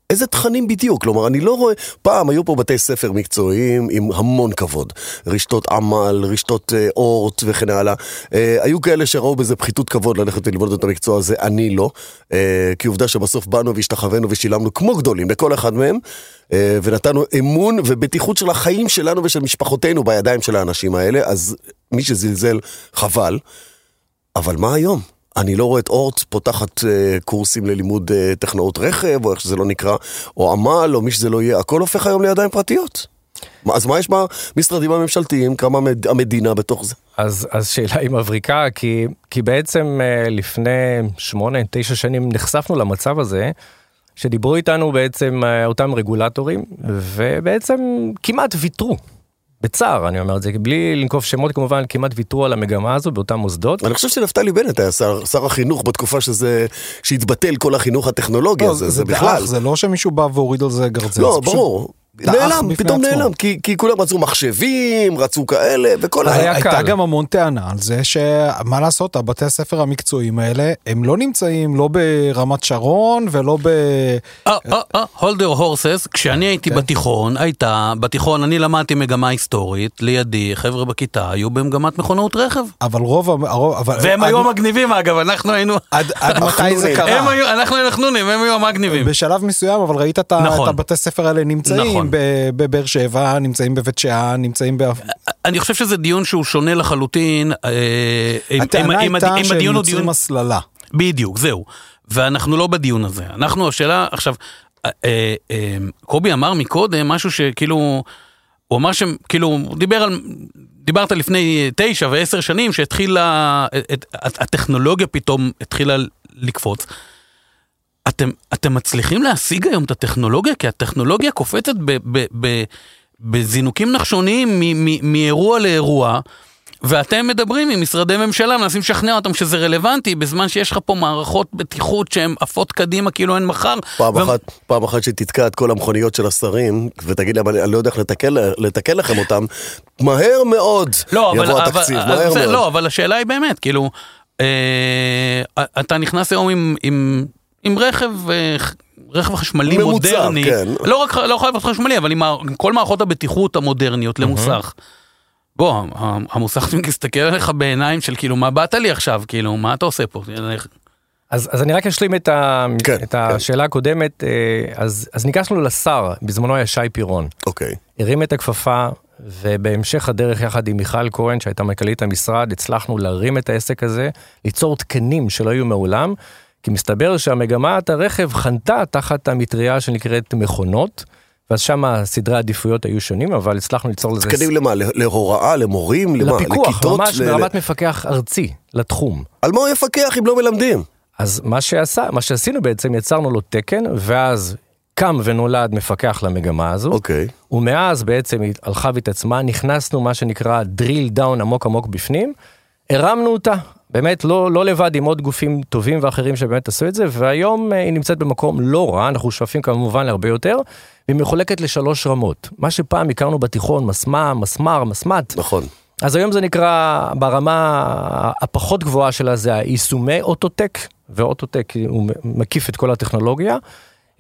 איזה תכנים בדיוק? כלומר, אני לא רואה... פעם היו פה בתי ספר מקצועיים עם המון כבוד. רשתות עמל, רשתות אה, אורט וכן הלאה. אה, היו כאלה שראו בזה פחיתות כבוד ללכת ללמוד את המקצוע הזה, אני לא. אה, כי עובדה שבסוף באנו והשתחווינו ושילמנו כמו גדולים לכל אחד מהם, אה, ונתנו אמון ובטיחות של החיים שלנו ושל משפחותינו בידיים של האנשים האלה, אז מי שזלזל, חבל. אבל מה היום? אני לא רואה את אורט פותחת אה, קורסים ללימוד אה, טכנאות רכב, או איך שזה לא נקרא, או עמל, או מי שזה לא יהיה, הכל הופך היום לידיים פרטיות. אז מה יש במשרדים הממשלתיים, כמה המד- המדינה בתוך זה? אז, אז שאלה היא מבריקה, כי, כי בעצם אה, לפני שמונה, תשע שנים נחשפנו למצב הזה, שדיברו איתנו בעצם אה, אותם רגולטורים, ובעצם כמעט ויתרו. בצער אני אומר את זה, בלי לנקוב שמות כמובן, כמעט ויתרו על המגמה הזו באותם מוסדות. אני חושב שנפתלי בנט היה שר, שר החינוך בתקופה שזה, שהתבטל כל החינוך הטכנולוגי לא, הזה, זה, זה בכלל. דעך, זה לא שמישהו בא והוריד על זה גרזן. לא, זה פשוט- ברור. דעך נעלם, בפני פתאום עצמו. נעלם, כי, כי כולם רצו מחשבים, רצו כאלה, וכל ה... היה הייתה קל. גם המון טענה על זה שמה לעשות, הבתי הספר המקצועיים האלה, הם לא נמצאים לא ברמת שרון ולא ב... הולדר הורסס, כשאני הייתי כן. בתיכון, הייתה, בתיכון אני למדתי מגמה היסטורית, לידי חבר'ה בכיתה היו במגמת מכונאות רכב. אבל רוב... הרוב אבל והם עד- היו המגניבים אגב, אנחנו היינו... עד עד מתי זה הם קרה? היו, אנחנו היינו חנונים, הם היו המגניבים. בשלב מסוים, אבל ראית את נכון. את הבתי ספר האלה נמצאים נכון. ב- בבאר שבע, נמצאים בבית שאן, נמצאים ב... אני חושב שזה דיון שהוא שונה לחלוטין. אה, הטענה הייתה שהם יוצרים דיון- הסללה. בדיוק, זהו. ואנחנו לא בדיון הזה. אנחנו, השאלה, עכשיו, אה, אה, קובי אמר מקודם משהו שכאילו, הוא אמר שכאילו, הוא דיבר על, דיברת לפני תשע ועשר שנים שהתחילה, הטכנולוגיה פתאום התחילה לקפוץ. אתם, אתם מצליחים להשיג היום את הטכנולוגיה? כי הטכנולוגיה קופצת ב, ב, ב, בזינוקים נחשוניים מ- מ- מאירוע לאירוע. ואתם מדברים עם משרדי ממשלה, מנסים לשכנע אותם שזה רלוונטי, בזמן שיש לך פה מערכות בטיחות שהן עפות קדימה כאילו אין מחר. פעם ו- אחת, פעם אחת שתתקע את כל המכוניות של השרים, ותגיד להם, אני, לא יודע איך לתקן, לכם אותם, מהר מאוד לא, יבוא אבל, התקציב, אבל, מהר זה, מאוד. לא, אבל השאלה היא באמת, כאילו, אה, אתה נכנס היום עם, עם, עם רכב, אה, רכב חשמלי ממוצע, מודרני, כן. לא רק לא חייב להיות חשמלי, אבל עם, עם כל מערכות הבטיחות המודרניות למוסך. בוא, המוסך מסתכל עליך בעיניים של כאילו, מה באת לי עכשיו, כאילו, מה אתה עושה פה? אז, אז אני רק אשלים את, ה, כן, את השאלה הקודמת, אה, אז, אז ניגשנו לשר, בזמנו היה שי פירון, אוקיי. הרים את הכפפה, ובהמשך הדרך יחד עם מיכל כהן, שהייתה מנכ"לית המשרד, הצלחנו להרים את העסק הזה, ליצור תקנים שלא היו מעולם, כי מסתבר שהמגמת הרכב חנתה תחת המטריה שנקראת מכונות, ואז שם סדרי העדיפויות היו שונים, אבל הצלחנו ליצור לזה... תקנים למה? לה- להוראה, למורים, למה? לפיקוח, לכיתות? ממש ל- ברמת מפקח ארצי, לתחום. על מה הוא יפקח אם לא מלמדים? אז מה שעשה, מה שעשינו בעצם, יצרנו לו תקן, ואז קם ונולד מפקח למגמה הזו. אוקיי. ומאז בעצם היא הלכה והתעצמה, נכנסנו מה שנקרא drill down עמוק עמוק בפנים, הרמנו אותה, באמת לא, לא לבד עם עוד גופים טובים ואחרים שבאמת עשו את זה, והיום אה, היא נמצאת במקום לא רע, אנחנו שואפים כמובן להרבה יותר, והיא מחולקת לשלוש רמות. מה שפעם הכרנו בתיכון, מסמ"ם, מסמ"ר, מסמ"ט, נכון. אז היום זה נקרא, ברמה הפחות גבוהה שלה זה היישומי אוטוטק, ואוטוטק הוא מקיף את כל הטכנולוגיה.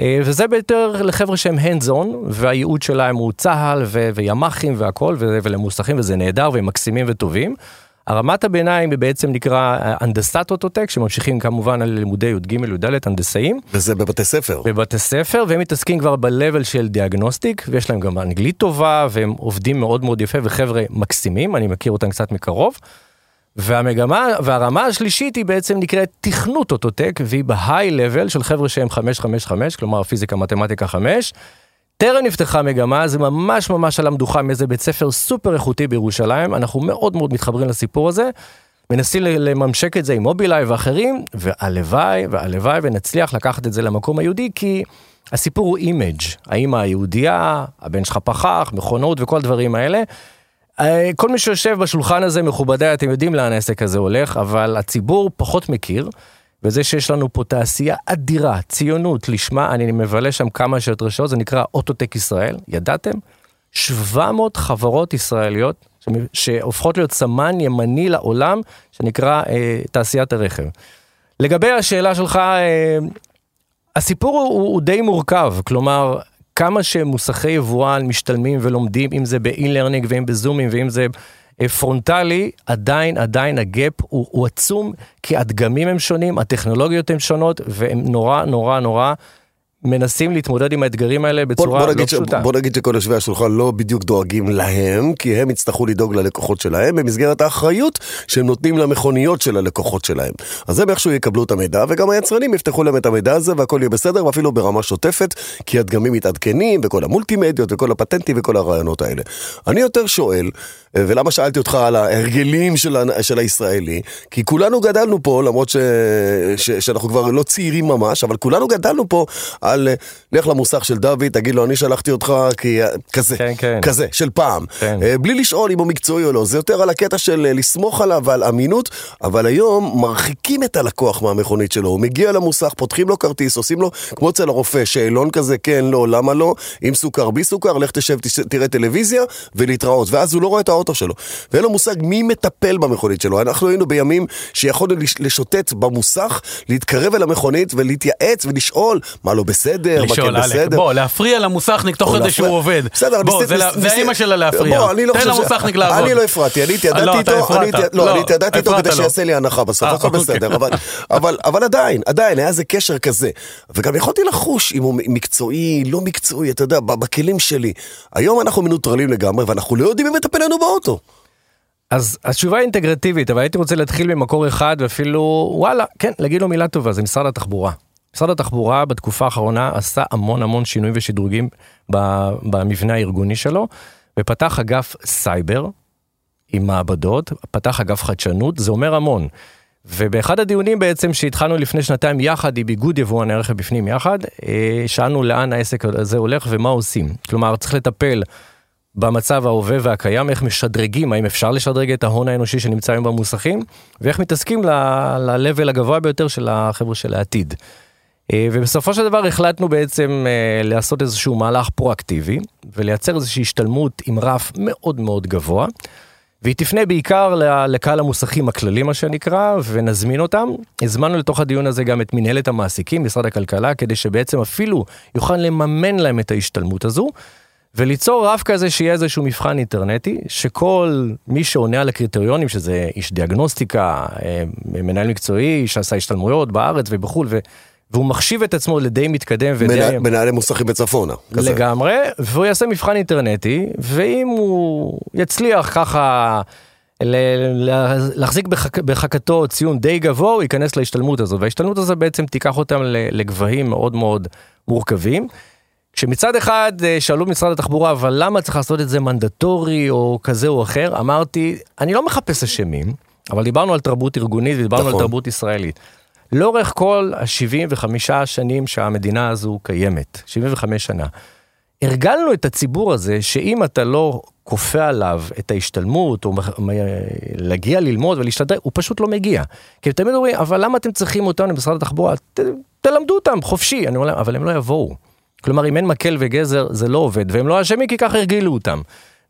אה, וזה ביותר לחבר'ה שהם hands on, והייעוד שלהם הוא צה"ל וימ"חים והכל, ולמוסכים, וזה נהדר והם מקסימים וטובים. הרמת הביניים היא בעצם נקרא אה, הנדסת אוטוטק, שממשיכים כמובן על לימודי י"ג י"ד הנדסאים. וזה בבתי ספר. בבתי ספר, והם מתעסקים כבר ב-level של דיאגנוסטיק, ויש להם גם אנגלית טובה, והם עובדים מאוד מאוד יפה, וחבר'ה מקסימים, אני מכיר אותם קצת מקרוב. והמגמה, והרמה השלישית היא בעצם נקראת תכנות אוטוטק, והיא level של חבר'ה שהם 555, כלומר פיזיקה, מתמטיקה 5. טרם נפתחה מגמה, זה ממש ממש על המדוכה מאיזה בית ספר סופר איכותי בירושלים, אנחנו מאוד מאוד מתחברים לסיפור הזה. מנסים לממשק את זה עם מובילאיי ואחרים, והלוואי והלוואי ונצליח לקחת את זה למקום היהודי, כי הסיפור הוא image, האמא היהודייה, הבן שלך פחח, מכונות וכל הדברים האלה. אה, כל מי שיושב בשולחן הזה, מכובדיי, אתם יודעים לאן העסק הזה הולך, אבל הציבור פחות מכיר, וזה שיש לנו פה תעשייה אדירה, ציונות, לשמה, אני מבלה שם כמה שיותר שעות, זה נקרא אוטוטק ישראל, ידעתם? 700 חברות ישראליות שהופכות להיות סמן ימני לעולם, שנקרא אה, תעשיית הרכב. לגבי השאלה שלך, אה, הסיפור הוא, הוא די מורכב, כלומר, כמה שמוסכי יבואן משתלמים ולומדים, אם זה ב-e-learning ואם בזומים ואם זה פרונטלי, עדיין, עדיין ה gap הוא, הוא עצום, כי הדגמים הם שונים, הטכנולוגיות הן שונות, והן נורא, נורא, נורא מנסים להתמודד עם האתגרים האלה בוא, בצורה בוא, לא נגיד ש, פשוטה. בוא נגיד שכל יושבי השולחן לא בדיוק דואגים להם, כי הם יצטרכו לדאוג ללקוחות שלהם במסגרת האחריות שהם נותנים למכוניות של הלקוחות שלהם. אז הם איכשהו יקבלו את המידע, וגם היצרנים יפתחו להם את המידע הזה והכל יהיה בסדר, ואפילו ברמה שוטפת, כי הדגמים מתעדכנים, וכל המולטימדיות, וכל הפטנטים וכל הרעיונות האלה. אני יותר שואל, ולמה שאלתי אותך על ההרגלים של, ה- של הישראלי? כי כולנו גדלנו פה, למרות ש, ש, שאנחנו כבר לא צעירים ממש, אבל כולנו גדלנו פה על אה, לך למוסך של דוד, תגיד לו, אני שלחתי אותך, כי אה, כזה, כן, כן. כזה, של פעם. כן. אה, בלי לשאול אם הוא מקצועי או לא, זה יותר על הקטע של לסמוך עליו ועל אמינות, אבל היום מרחיקים את הלקוח מהמכונית שלו, הוא מגיע למוסך, פותחים לו כרטיס, עושים לו, כמו אצל הרופא, שאלון כזה, כן, לא, למה לא, עם סוכר, בלי סוכר, לך תשב, תש- תראה טלוויזיה ולהתראות, ואז הוא לא רואה את האוטו שלו. ואין לו מושג מי מטפל במכונית שלו. אנחנו היינו בימים שיכולנו לש- לשוטט במוסך, להתקרב אל המכונית ולהתייעץ ולשאול מה לא בסדר, מה לשאול, כן בסדר. בוא, להפריע למוסכניק תוך כדי. שהוא עובד. בסדר, בוא, זה האימא שלה להפריע. בוא, אני לא תן חושב... ש- למוסכניק לעבוד. אני לא הפרעתי, אני התיידדתי לא, אתה איתו, לא, לא, אני התיידדתי איתו כדי. שיעשה לי הנחה בסוף, אה, הכל אוקיי. בסדר, אבל- עדיין, עדיין, היה איזה קשר כזה. וגם יכולתי לחוש אם הוא מקצועי, לא מקצועי, אתה יודע, בכלים שלי. היום אנחנו מנוטרלים לגמרי, ואנחנו לא יודעים מי מטפל לנו באוטו. אז התשובה היא אינטגרטיבית, אבל הייתי רוצה להתחיל ממקור אחד ואפילו, וואלה, כן, להגיד לו מילה טובה, זה משרד התחבורה. משרד התחבורה בתקופה האחרונה עשה המון המון שינויים ושדרוגים במבנה הארגוני שלו, ופתח אגף סייבר עם מעבדות, פתח אגף חדשנות, זה אומר המון. ובאחד הדיונים בעצם שהתחלנו לפני שנתיים יחד עם איגוד יבואני הרכב בפנים יחד, אה, שאלנו לאן העסק הזה הולך ומה עושים. כלומר, צריך לטפל במצב ההווה והקיים, איך משדרגים, האם אפשר לשדרג את ההון האנושי שנמצא היום במוסכים, ואיך מתעסקים ל-level הגבוה ביותר של החבר'ה של העתיד. אה, ובסופו של דבר החלטנו בעצם אה, לעשות איזשהו מהלך פרואקטיבי, ולייצר איזושהי השתלמות עם רף מאוד מאוד גבוה. והיא תפנה בעיקר לקהל המוסכים הכללי מה שנקרא ונזמין אותם. הזמנו לתוך הדיון הזה גם את מנהלת המעסיקים, משרד הכלכלה, כדי שבעצם אפילו יוכל לממן להם את ההשתלמות הזו. וליצור רף כזה שיהיה איזשהו מבחן אינטרנטי, שכל מי שעונה על הקריטריונים, שזה איש דיאגנוסטיקה, אה, מנהל מקצועי, שעשה השתלמויות בארץ ובחו"ל, והוא מחשיב את עצמו לדי מתקדם ודי... מנהל- מנהלי מוסכים בצפונה. כזה. לגמרי, והוא יעשה מבחן אינטרנטי, ואם הוא יצליח ככה ל- להחזיק בחק, בחכתו ציון די גבוה, הוא ייכנס להשתלמות הזו, וההשתלמות הזו בעצם תיקח אותם לגבהים מאוד מאוד מורכבים. כשמצד אחד אה, שאלו משרד התחבורה, אבל למה צריך לעשות את זה מנדטורי או כזה או אחר? אמרתי, אני לא מחפש אשמים, אבל דיברנו על תרבות ארגונית ודיברנו נכון. על תרבות ישראלית. לאורך כל ה-75 השנים שהמדינה הזו קיימת, 75 שנה, הרגלנו את הציבור הזה שאם אתה לא כופה עליו את ההשתלמות, או להגיע ללמוד ולהשתדרג, הוא פשוט לא מגיע. כי תמיד אומרים, אבל למה אתם צריכים אותנו במשרד התחבורה? ת, תלמדו אותם, חופשי. אני אומר להם, אבל הם לא יבואו. כלומר, אם אין מקל וגזר, זה לא עובד, והם לא אשמים כי ככה הרגילו אותם.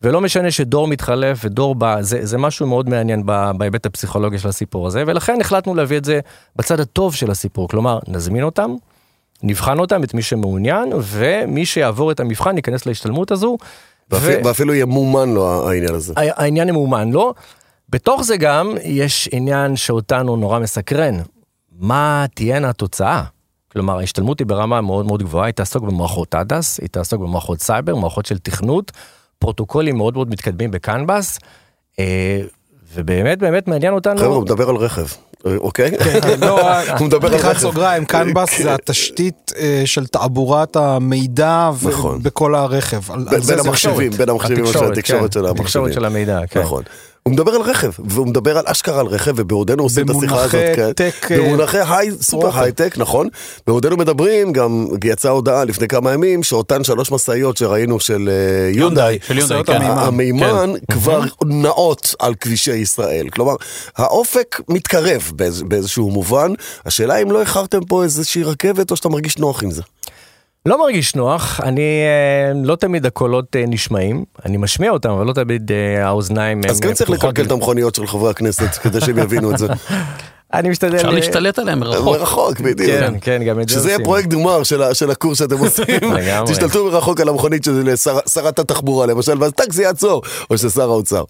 ולא משנה שדור מתחלף ודור בא, זה, זה משהו מאוד מעניין בהיבט הפסיכולוגי של הסיפור הזה, ולכן החלטנו להביא את זה בצד הטוב של הסיפור. כלומר, נזמין אותם, נבחן אותם, את מי שמעוניין, ומי שיעבור את המבחן ייכנס להשתלמות הזו. ואפילו- ואפילו ימומן לו העניין הזה. הע- העניין ממומן לו. בתוך זה גם יש עניין שאותנו נורא מסקרן, מה תהיינה התוצאה? כלומר, ההשתלמות היא ברמה מאוד מאוד גבוהה, היא תעסוק במערכות ADAS, היא תעסוק במערכות סייבר, מערכות של תכנות, פרוטוקולים מאוד מאוד מתקדמים ב CAN bus, אה, ובאמת באמת מעניין אותנו... חבר'ה, הוא מדבר על רכב, אה, אוקיי? לא, הוא מדבר על פתיחת רכב. סוגריים, קנבאס זה התשתית אה, של תעבורת המידע נכון. בכל הרכב. בין המחשבים, בין המחשבים, של התקשורת של המחשבים. התקשורת של המידע, כן. נכון. הוא מדבר על רכב, והוא מדבר על אשכרה על רכב, ובעודנו עושים את השיחה הזאת, במונחי כן. טק, אה, במונחי היי, סופר וואטה. הייטק, נכון. בעודנו מדברים, גם יצאה הודעה לפני כמה ימים, שאותן שלוש משאיות שראינו של אה, יונדאי, של יונדאי, כן. המימן. המימן כבר נעות על כבישי ישראל. כלומר, האופק מתקרב באיז, באיזשהו מובן. השאלה אם לא איחרתם פה איזושהי רכבת, או שאתה מרגיש נוח עם זה. לא מרגיש נוח, אני אה, לא תמיד הקולות אה, נשמעים, אני משמיע אותם, אבל לא תמיד אה, האוזניים אז כן צריך. לקלקל את המכוניות של חברי הכנסת, כדי שהם יבינו את זה. אני משתדל... אפשר להשתלט עליהם מרחוק. מרחוק, בדיוק. כן, כן, גם את זה שזה יהיה עושים. פרויקט גמר של, הקורס שאתם עושים, לגמרי. תשתלטו מרחוק על המכונית של שר- שרת התחבורה למשל, ואז טאק זה יעצור, או של שר האוצר.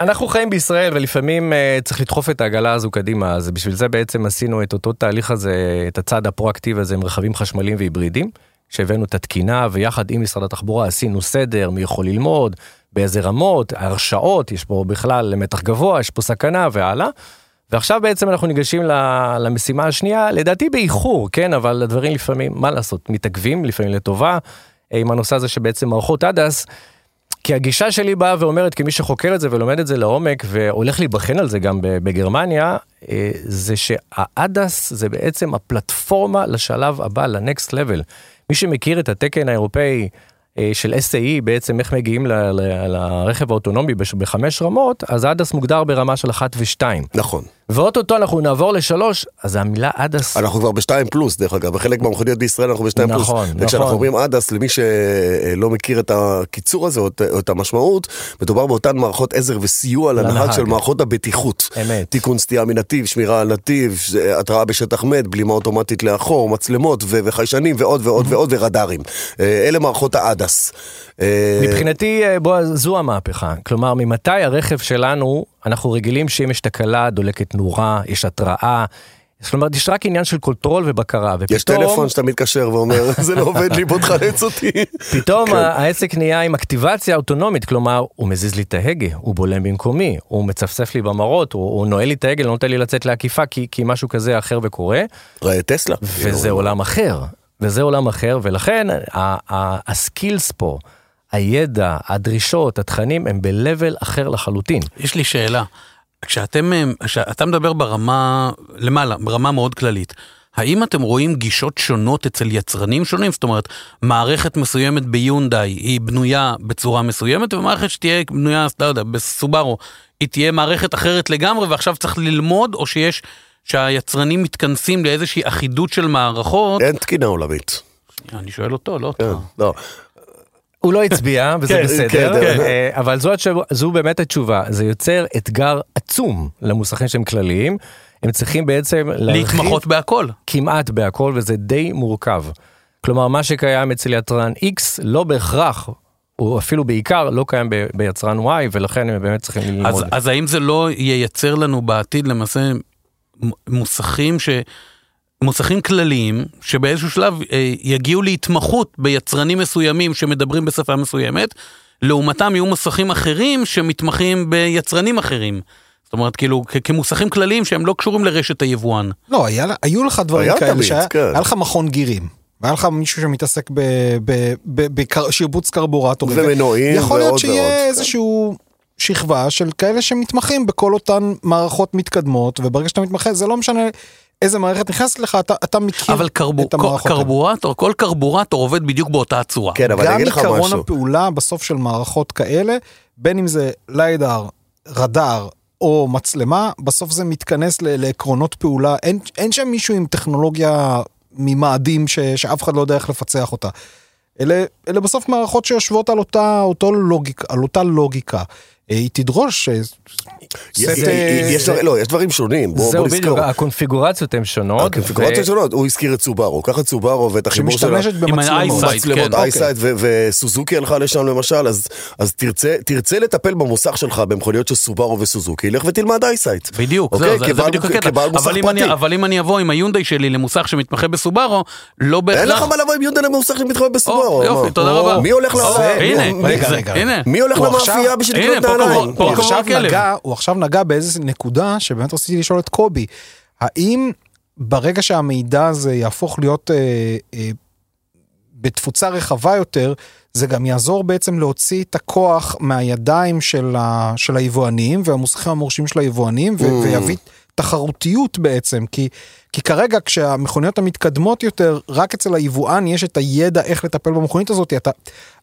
אנחנו חיים בישראל ולפעמים אה, צריך לדחוף את העגלה הזו קדימה, אז בשביל זה בעצם עשינו את אותו תהליך הזה, את הצעד הפרואקטיבי הזה עם רכבים חשמליים והיברידיים, שהבאנו את התקינה ויחד עם משרד התחבורה עשינו סדר, מי יכול ללמוד, באיזה רמות, הרשאות, יש פה בכלל מתח גבוה, יש פה סכנה והלאה. ועכשיו בעצם אנחנו ניגשים למשימה השנייה, לדעתי באיחור, כן, אבל הדברים לפעמים, מה לעשות, מתעכבים, לפעמים לטובה, עם הנושא הזה שבעצם מערכות ADAS, כי הגישה שלי באה ואומרת, כמי שחוקר את זה ולומד את זה לעומק, והולך להיבחן על זה גם בגרמניה, אה, זה שה ADAS זה בעצם הפלטפורמה לשלב הבא, ל-next level. מי שמכיר את התקן האירופאי אה, של SAE, בעצם איך מגיעים לרכב האוטונומי בחמש רמות, אז ADAS מוגדר ברמה של אחת ושתיים. נכון. ואו-טו-טו אנחנו נעבור לשלוש, אז המילה ADAS, אנחנו כבר בשתיים פלוס, דרך אגב, בחלק מהמכוניות בישראל אנחנו בשתיים פלוס. נכון, וכשאנחנו נכון. אומרים עדס, למי שלא מכיר את הקיצור הזה או את- המשמעות, מדובר באותן מערכות עזר וסיוע לנהג. של מערכות הבטיחות. אמת. תיקון סטייה מנתיב, שמירה על נתיב, התראה בשטח מת, בלימה אוטומטית לאחור, מצלמות ו- וחיישנים ועוד ועוד ועוד ורדארים. אה, אלה מערכות העדס. אה, מבחינתי, אה, בוא, זו המהפכה. כלומר, ממתי הרכב שלנו, אנחנו רגילים שאם יש תקלה, דולקת נורה, יש התראה. כלומר, יש רק עניין של control ובקרה. ופתאום, יש טלפון שאתה מתקשר ואומר, זה לא עובד לי, בוא תחלץ אותי. פתאום כן. העסק נהיה עם אקטיבציה אוטונומית, כלומר, הוא מזיז לי את ההגה, הוא בולם במקומי, הוא מצפצף לי במראות, הוא, הוא נועל לי את ההגה, לא נותן לי לצאת לעקיפה, כי, כי משהו כזה אחר וקורה. ראה טסלה. וזה עולם אחר, וזה עולם אחר, ולכן ה skills פה, הידע, הדרישות, התכנים, הם ב-level אחר לחלוטין. יש לי שאלה. כשאתם, אה, כשאתה מדבר ברמה, למעלה, ברמה מאוד כללית, האם אתם רואים גישות שונות אצל יצרנים שונים? זאת אומרת, מערכת מסוימת ביונדאי היא בנויה בצורה מסוימת, ומערכת שתהיה בנויה, לא יודע, בסובארו, היא תהיה מערכת אחרת לגמרי, ועכשיו צריך ללמוד, או שיש, שהיצרנים מתכנסים לאיזושהי אחידות של מערכות? אין תקינה עולמית. אני שואל אותו, לא כן, אותך. לא. הוא לא הצביע, וזה כן, בסדר, כן, כן. אה, אבל זו, זו באמת התשובה. זה יוצר אתגר עצום למוסכים שהם כלליים. הם צריכים בעצם להרחיב להתמחות בהכל. כמעט בהכל, וזה די מורכב. כלומר, מה שקיים אצל יצרן X לא בהכרח, או אפילו בעיקר, לא קיים ב- ביצרן Y, ולכן הם באמת צריכים אז, ללמוד. אז האם זה לא ייצר לנו בעתיד למעשה מוסכים ש... מוסכים כלליים שבאיזשהו שלב אה, יגיעו להתמחות ביצרנים מסוימים שמדברים בשפה מסוימת, לעומתם יהיו מוסכים אחרים שמתמחים ביצרנים אחרים. זאת אומרת, כאילו, כ- כמוסכים כלליים שהם לא קשורים לרשת היבואן. לא, היה, היו לך דברים היה כאלה, תמיד, שהיה כן. היה לך מכון גירים. והיה לך מישהו שמתעסק בשירבוץ קרבורטורים. ומנועים יכול להיות ועוד שיהיה ועוד. איזשהו שכבה של כאלה שמתמחים בכל אותן מערכות מתקדמות, וברגע שאתה מתמחה, זה לא משנה איזה מערכת נכנסת לך, אתה, אתה מכיר אבל קרבו, את המערכות. האלה. קרבורטור, כל קרבורטור עובד בדיוק באותה צורה. כן, אבל אני גם אגיד לך עיקרון משהו. הפעולה בסוף של מערכות כאלה, בין אם זה ליידר, רדאר או מצלמה, בסוף זה מתכנס ל- לעקרונות פעולה. אין, אין שם מישהו עם טכנולוגיה ממאדים ש, שאף אחד לא יודע איך לפצח אותה. אלה, אלה בסוף מערכות שיושבות על אותה, אותו לוגיק, על אותה לוגיקה. אה, היא תדרוש... אה, יש- אה, דברים- לא, יש דברים שונים, בוא זהו בוא בדיוק, נזכור. הקונפיגורציות הן שונות. הקונפיגורציות ו- שונות, הוא הזכיר את סובארו, קח את סובארו ואת החיבור שלה. שמשתמשת במצלמות. כן, EyeSight ו- וסוזוקי הלכה לשם למשל, אז, אז תרצה, תרצה לטפל במוסך שלך במכוניות של סובארו וסוזוקי, לך ותלמד EyeSight. בדיוק, אוקיי? זהו, זה, בדיוק הקטע. אבל אם. אני, אבוא עם היונדאי שלי למוסך שמתמחה בסובארו, לא בהכרח... אין לך מה לבוא עם יונדאי למוסך שמתמחה בסובארו. או, יופי, מה? תודה רבה. מי הולך למאפייה בשביל לקנות נעליים? עכשיו נגע באיזה נקודה שבאמת רציתי לשאול את קובי, האם ברגע שהמידע הזה יהפוך להיות אה, אה, בתפוצה רחבה יותר, זה גם יעזור בעצם להוציא את הכוח מהידיים של, ה, של היבואנים והמוסכים המורשים של היבואנים ו- Mm. ויביא תחרותיות בעצם, כי, כי כרגע כשהמכוניות המתקדמות יותר, רק אצל היבואן יש את הידע איך לטפל במכונית הזאת, אתה,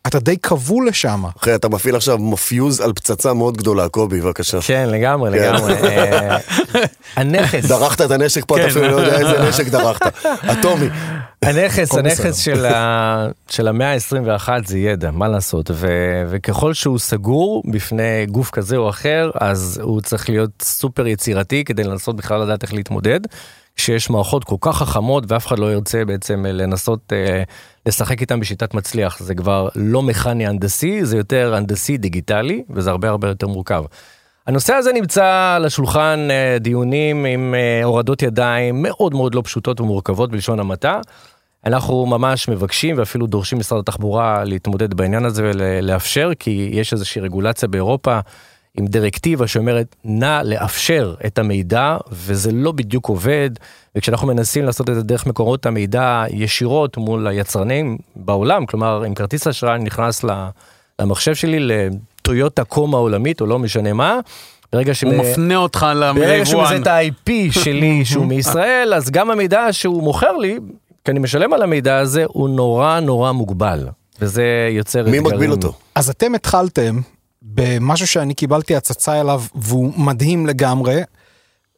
אתה די כבול לשם. אחי, אתה מפעיל עכשיו מפיוז על פצצה מאוד גדולה, קובי, בבקשה. כן, לגמרי, כן. לגמרי. אה, הנכס, דרכת את הנשק פה, אתה כן. אפילו לא יודע איזה נשק דרכת. אטומי. הנכס, הנכס. של, המאה ה-21 זה ידע, מה לעשות, וככל שהוא סגור בפני גוף כזה או אחר, אז הוא צריך להיות סופר יצירתי כדי לנסות בכלל לדעת איך להתמודד. כשיש מערכות כל כך חכמות ואף אחד לא ירצה בעצם לנסות אה, לשחק איתם בשיטת מצליח, זה כבר לא מכני הנדסי, זה יותר הנדסי דיגיטלי, וזה הרבה הרבה יותר מורכב. הנושא הזה נמצא על השולחן אה, דיונים עם אה, הורדות ידיים מאוד מאוד לא פשוטות ומורכבות בלשון המעטה. אנחנו ממש מבקשים ואפילו דורשים משרד התחבורה להתמודד בעניין הזה ולאפשר, כי יש איזושהי רגולציה באירופה עם דירקטיבה שאומרת נא לאפשר את המידע, וזה לא בדיוק עובד, וכשאנחנו מנסים לעשות את זה דרך מקורות המידע ישירות מול היצרנים בעולם, כלומר אם כרטיס אשראי נכנס למחשב שלי לטויוטה קומה עולמית או לא משנה מה, ברגע ש... הוא מפנה אותך ברגע שהוא מזהה ליבואן. את ה-IP שלי שהוא מישראל, אז גם המידע שהוא מוכר לי, כי אני משלם על המידע הזה, הוא נורא נורא מוגבל. וזה יוצר מי אתגרים. מגביל אותו? אז אתם התחלתם במשהו שאני קיבלתי הצצה אליו והוא מדהים לגמרי,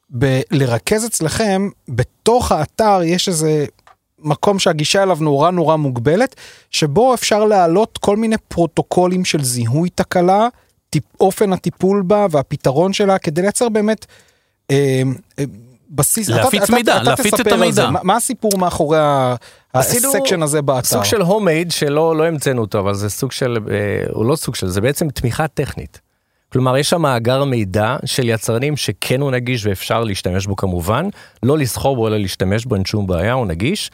בלרכז אצלכם, בתוך האתר יש איזה מקום שהגישה אליו נורא נורא מוגבלת, שבו אפשר להעלות כל מיני פרוטוקולים של זיהוי תקלה, טיפ, אופן הטיפול בה והפתרון שלה, כדי לייצר באמת אה, אה, בסיס. להפיץ מידע, להפיץ את תספר על המידע. מה, מה הסיפור מאחורי הסקשן הזה באתר? סוג של הומייד שלא לא המצאנו אותו, אבל זה סוג של, אה, הוא לא סוג של, זה בעצם תמיכה טכנית. כלומר, יש שם מאגר מידע של יצרנים שכן הוא נגיש ואפשר להשתמש בו כמובן, לא לסחור בו אלא להשתמש בו, אין שום בעיה, הוא נגיש.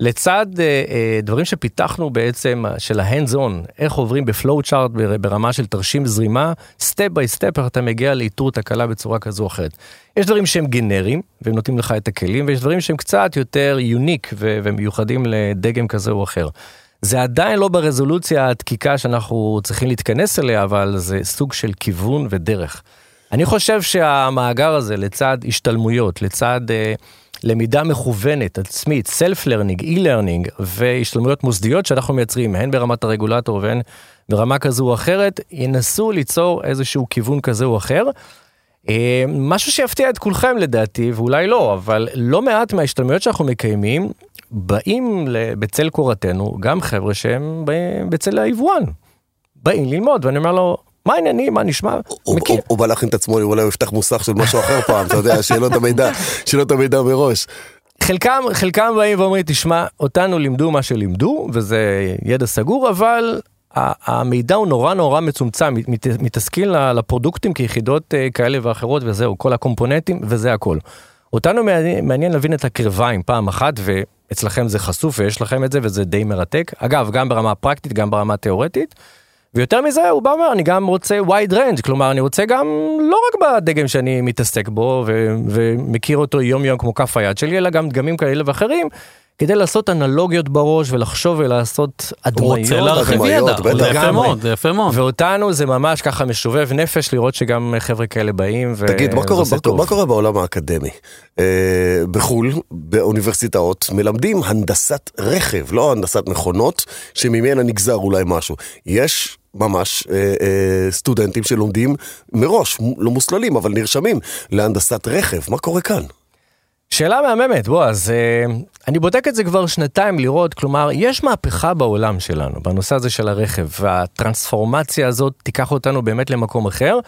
לצד אה, אה, דברים שפיתחנו בעצם אה, של ה-hands on, איך עוברים ב flow chart ברמה של תרשים זרימה, step by step, איך אתה מגיע לאיתור תקלה בצורה כזו או אחרת. יש דברים שהם גנריים, והם נותנים לך את הכלים, ויש דברים שהם קצת יותר unique ו- ומיוחדים לדגם כזה או אחר. זה עדיין לא ברזולוציה הדקיקה שאנחנו צריכים להתכנס אליה, אבל זה סוג של כיוון ודרך. אני חושב שהמאגר הזה, לצד השתלמויות, לצד אה, למידה מכוונת, עצמית, self-learning, e-learning והשתלמויות מוסדיות שאנחנו מייצרים, הן ברמת הרגולטור והן ברמה כזו או אחרת, ינסו ליצור איזשהו כיוון כזה או אחר. אה, משהו שיפתיע את כולכם לדעתי, ואולי לא, אבל לא מעט מההשתלמויות שאנחנו מקיימים, באים בצל קורתנו גם חבר'ה שהם בצל היבואן. באים ללמוד, ואני אומר לו, מה העניינים, מה נשמע? הוא- מכיר. הוא- הוא בא להכין את עצמו, אולי הוא יפתח מוסך של משהו אחר פעם, אתה יודע, את המידע, את המידע מראש. חלקם, חלקם באים ואומרים, תשמע, אותנו לימדו מה שלימדו, וזה ידע סגור, אבל המידע הוא נורא נורא מצומצם, מת- מת- מתעסקים לפרודוקטים כיחידות אה, כאלה ואחרות, וזהו, כל הקומפוננטים, וזה הכל. אותנו מעניין, מעניין להבין את הקרביים פעם אחת, ואצלכם זה חשוף ויש לכם את זה, וזה די מרתק. אגב, גם ברמה הפרקטית, גם ברמה התיאורטית. ויותר מזה, הוא בא ואומר, אני גם רוצה wide range, כלומר, אני רוצה גם לא רק בדגם שאני מתעסק בו ו- ומכיר אותו יום יום כמו כף היד שלי, אלא גם דגמים כאלה ואחרים, כדי לעשות אנלוגיות בראש ולחשוב ולעשות הוא הדמיות. רוצה להרחיב ידע. זה יפה. מאוד, זה יפה מאוד. ואותנו זה ממש ככה משובב נפש לראות שגם חבר'ה כאלה באים. ו- תגיד, מה קורה, מה. מה קורה בעולם האקדמי? אה, בחו"ל, באוניברסיטאות, מלמדים הנדסת רכב, לא הנדסת מכונות, שממנה נגזר אולי משהו. יש ממש אה, אה, סטודנטים שלומדים מראש, לא מוסללים, אבל נרשמים להנדסת רכב. מה קורה כאן? שאלה מהממת, בוא, אז אה, אני בודק את זה כבר שנתיים לראות, כלומר, יש מהפכה בעולם שלנו, בנושא הזה של הרכב, והטרנספורמציה הזאת תיקח אותנו באמת למקום אחר.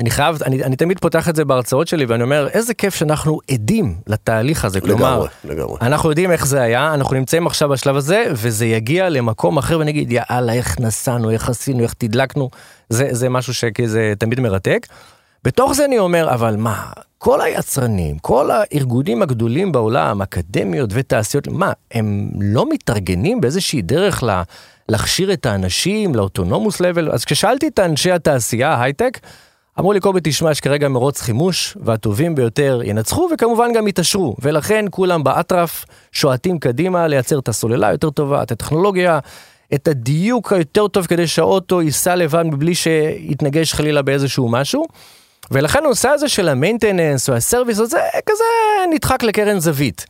אני חייב, אני, אני תמיד פותח את זה בהרצאות שלי ואני אומר, איזה כיף שאנחנו עדים לתהליך הזה, כלומר, לגמרי, לגמרי. אנחנו יודעים איך זה היה, אנחנו נמצאים עכשיו בשלב הזה, וזה יגיע למקום אחר ונגיד, יאללה, איך נסענו, איך עשינו, איך תדלקנו, זה, זה משהו שזה תמיד מרתק. בתוך זה אני אומר, אבל מה, כל היצרנים, כל הארגונים הגדולים בעולם, אקדמיות ותעשיות, מה, הם לא מתארגנים באיזושהי דרך לה, להכשיר את האנשים לאוטונומוס לבל? אז כששאלתי את אנשי התעשייה, הייטק, אמרו לי, קובי, תשמע, יש כרגע מרוץ חימוש, והטובים ביותר ינצחו, וכמובן גם יתעשרו. ולכן כולם באטרף שועטים קדימה לייצר את הסוללה היותר טובה, את הטכנולוגיה, את הדיוק היותר טוב כדי שהאוטו ייסע לבד מבלי שיתנגש חלילה באיזשהו משהו. ולכן הנושא הזה של המיינטננס או הסרוויס הזה כזה נדחק לקרן זווית.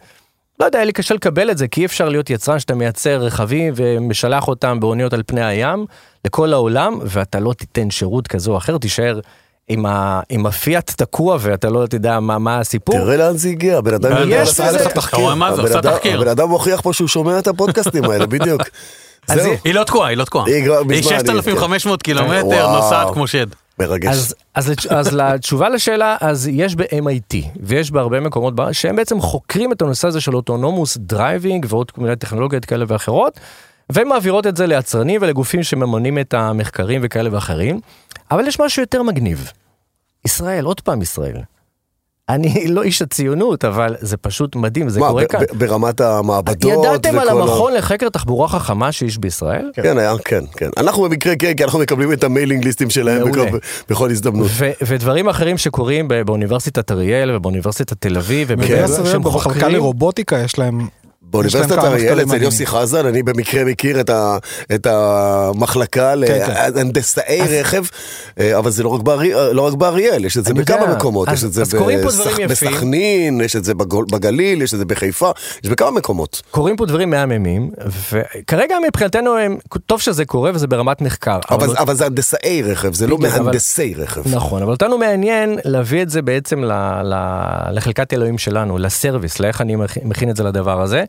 לא יודע, היה לי קשה לקבל את זה, כי אי אפשר להיות יצרן שאתה מייצר רכבים ומשלח אותם באוניות על פני הים לכל העולם, ואתה לא תיתן שירות כזה או אחר, תישאר עם, ה, עם הפיאט תקוע ואתה לא תדע מה, מה הסיפור. תראה לאן זה הגיע, הבן אדם עושה אדם- תחקיר. הבן אדם מוכיח פה שהוא שומע את הפודקאסטים האלה, בדיוק. אז זהו, היא- היא לא תקועה, היא לא תקועה. היא כבר מזמן, היא 6,500 קילומטר, וואו. נוסעת כמו שד. מרגש. אז, אז, אז לתשובה לשאלה, אז יש ב-MIT ויש בהרבה מקומות בארץ שהם בעצם חוקרים את הנושא הזה של autonomous driving ועוד כל מיני טכנולוגיות כאלה ואחרות, ומעבירות את זה ליצרנים ולגופים שמממנים את המחקרים וכאלה ואחרים, אבל יש משהו יותר מגניב. ישראל, עוד פעם ישראל. אני לא איש הציונות, אבל זה פשוט מדהים, זה מה, קורה ב- כאן. ברמת המעבדות ידעתם על וכל ה- המכון לחקר תחבורה חכמה שיש בישראל? כן, היה, כן, כן. אנחנו במקרה כן, כי אנחנו מקבלים את המיילינג ליסטים שלהם. בכל, בכל הזדמנות. ו- ודברים אחרים שקורים באוניברסיטת אריאל ובאוניברסיטת תל אביב, כן. ובאמת זה שהם במחלקה חוקרים. לרובוטיקה יש להם... באוניברסיטת אריאל אצל. יוסי חזן, אני במקרה מכיר את, ה, את המחלקה כן. להנדסאי רכב, אה, אבל זה לא רק, בארי, לא רק באריאל, יש את זה בכמה יודע. מקומות, אז- יש את זה. בסכנין, יש את זה בגליל, יש את זה בחיפה, יש בכמה מקומות. קורים פה דברים מהממים, וכרגע מבחינתנו הם, טוב שזה קורה וזה ברמת מחקר. אבל, אבל זה הנדסאי רכב, זה לא אבל- מהנדסי רכב. נכון, אבל אותנו מעניין להביא את זה בעצם ל, ל, לחלקת אלוהים שלנו, לסרוויס, לאיך אני מכ- מכין את זה לדבר הזה.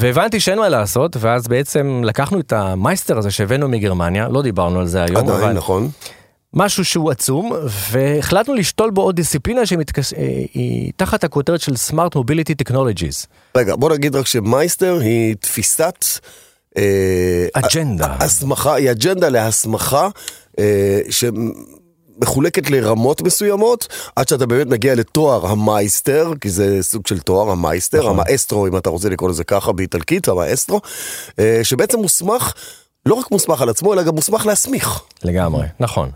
והבנתי שאין מה לעשות, ואז בעצם לקחנו את המייסטר הזה שהבאנו מגרמניה, לא דיברנו על זה היום, עדיין, אבל נכון. משהו שהוא עצום, והחלטנו לשתול בו עוד דיסציפלינה שמתקש... אה, היא תחת הכותרת של Smart Mobility Technologies. רגע, בוא נגיד רק שמייסטר היא תפיסת... אה, אג'נדה. הסמכה, היא אג'נדה להסמכה אה, שמחולקת לרמות מסוימות, עד שאתה באמת מגיע לתואר המייסטר, כי זה סוג של תואר המייסטר, נכון. המאסטרו, אם אתה רוצה לקרוא לזה ככה באיטלקית, המאסטרו, אה, שבעצם מוסמך, לא רק מוסמך על עצמו, אלא גם מוסמך להסמיך. לגמרי, נכון.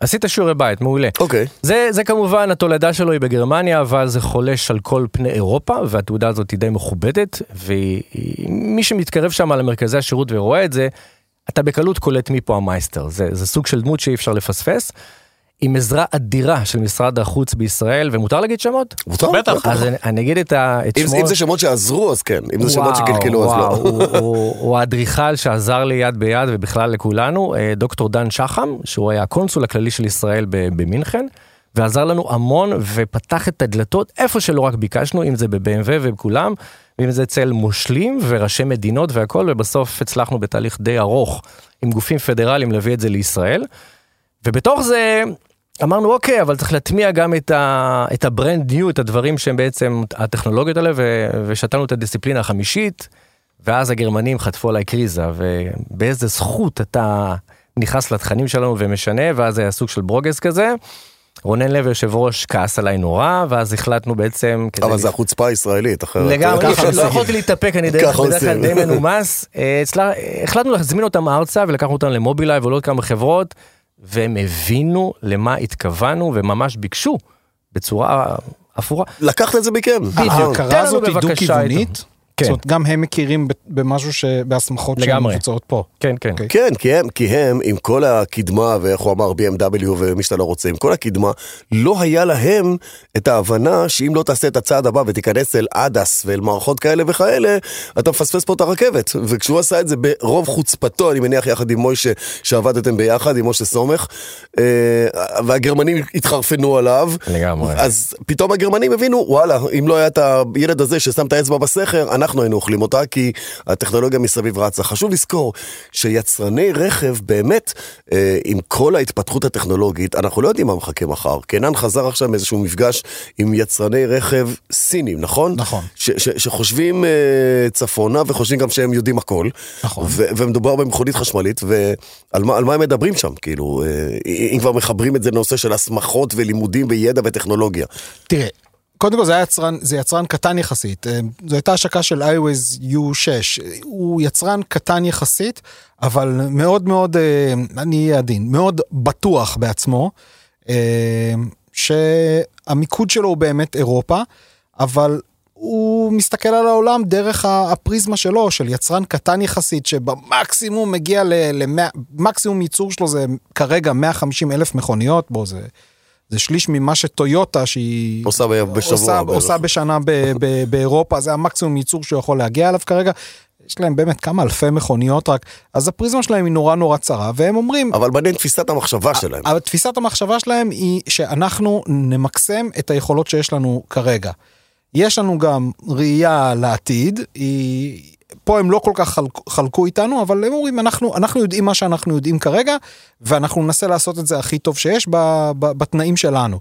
עשית שיעורי בית, מעולה. אוקיי. זה, זה כמובן, התולדה שלו היא בגרמניה, אבל זה חולש על כל פני אירופה, והתעודה הזאת היא די מכובדת, ומי שמתקרב שם למרכזי השירות ורואה את זה, אתה בקלות קולט מי פה המייסטר. זה, זה סוג של דמות שאי אפשר לפספס, עם עזרה אדירה של משרד החוץ בישראל, ומותר להגיד שמות? מותר? בטח. אז אני, אני אגיד את, ה, את אם, שמו. אם זה שמות שעזרו, אז כן. אם זה שמות וואו, שקלקלו, אז לא. הוא, הוא, הוא האדריכל שעזר לי יד ביד ובכלל לכולנו, אה, דוקטור דן שחם, שהוא היה הקונסול הכללי של ישראל במינכן, ועזר לנו המון ופתח את הדלתות איפה שלא רק ביקשנו, אם זה ב-BMW ובכולם, ואם זה אצל מושלים וראשי מדינות והכל, ובסוף הצלחנו בתהליך די ארוך עם גופים פדרליים להביא את זה לישראל. ובתוך זה אמרנו אוקיי אבל צריך להטמיע גם את, ה, את ה brand new את הדברים שהם בעצם הטכנולוגיות האלה ו, ושתלנו את הדיסציפלינה החמישית ואז הגרמנים חטפו עליי קריזה ובאיזה זכות אתה נכנס לתכנים שלנו ומשנה ואז היה סוג של ברוגז כזה. רונן לב יושב ראש כעס עליי נורא ואז החלטנו בעצם אבל זה החוצפה הישראלית, אחרת. לגמרי, לא. יכולתי להתאפק, אני די- ככה בדרך כלל עושים. די מנומס. אה, אצלה- החלטנו להזמין אותם ארצה ולקחנו אותם למובילאיי ולעוד כמה חברות, והם הבינו למה התכוונו וממש ביקשו בצורה אפורה. לקחת את זה מכם. בדיוק. ההכרה הזאת היא דו-כיוונית. כן. זאת אומרת, גם הם מכירים במשהו ש... בהסמכות שהן לגמרי. מבוצעות פה. כן, כן. אוקיי. כן, כי הם, כי הם, עם כל הקדמה, ואיך הוא אמר BMW ומי שאתה לא רוצה, עם כל הקדמה, לא היה להם את ההבנה שאם לא תעשה את הצעד הבא ותיכנס אל עדס ואל מערכות כאלה וכאלה, אתה מפספס פה את הרכבת. וכשהוא עשה את זה ברוב חוצפתו, אני מניח יחד עם מוישה, שעבדתם ביחד, עם משה סומך, אה, והגרמנים התחרפנו עליו. לגמרי. אז פתאום הגרמנים הבינו, וואלה, אם לא היה את הילד הזה ששם את האצבע בסכר, אנחנו היינו אוכלים אותה, כי הטכנולוגיה מסביב רצה. חשוב לזכור שיצרני רכב באמת, אה, עם כל ההתפתחות הטכנולוגית, אנחנו לא יודעים מה מחכה מחר. קנן חזר עכשיו מאיזשהו מפגש עם יצרני רכב סינים, נכון? נכון. ש- ש- שחושבים אה, צפונה וחושבים גם שהם יודעים הכל. נכון. ו- ומדובר במכונית חשמלית, ועל מה, מה הם מדברים שם, כאילו, אה, אם כבר מחברים את זה לנושא של הסמכות ולימודים וידע וטכנולוגיה. תראה, קודם כל זה יצרן, זה יצרן קטן יחסית. אה, זו הייתה השקה של iOS U6. הוא יצרן קטן יחסית, אבל מאוד מאוד, אה, אני אהיה עדין, מאוד בטוח בעצמו, אה, שהמיקוד שלו הוא באמת אירופה, אבל הוא מסתכל על העולם דרך הפריזמה שלו, של יצרן קטן יחסית, שבמקסימום מגיע למקסימום ייצור שלו זה כרגע 150 אלף מכוניות, בו זה... זה שליש ממה שטויוטה שהיא עושה ב- בשבוע עושה, בערך. עושה בשנה ב, ב, באירופה זה המקסימום ייצור שהוא יכול להגיע אליו כרגע. יש להם באמת כמה אלפי מכוניות רק אז הפריזמה שלהם היא נורא נורא צרה והם אומרים אבל מעניין תפיסת המחשבה שלהם. אבל תפיסת המחשבה שלהם היא שאנחנו נמקסם את היכולות שיש לנו כרגע. יש לנו גם ראייה לעתיד, היא... פה הם לא כל כך חלק, חלקו איתנו, אבל הם אומרים, אנחנו, אנחנו יודעים מה שאנחנו יודעים כרגע, ואנחנו ננסה לעשות את זה הכי טוב שיש ב, ב, בתנאים שלנו.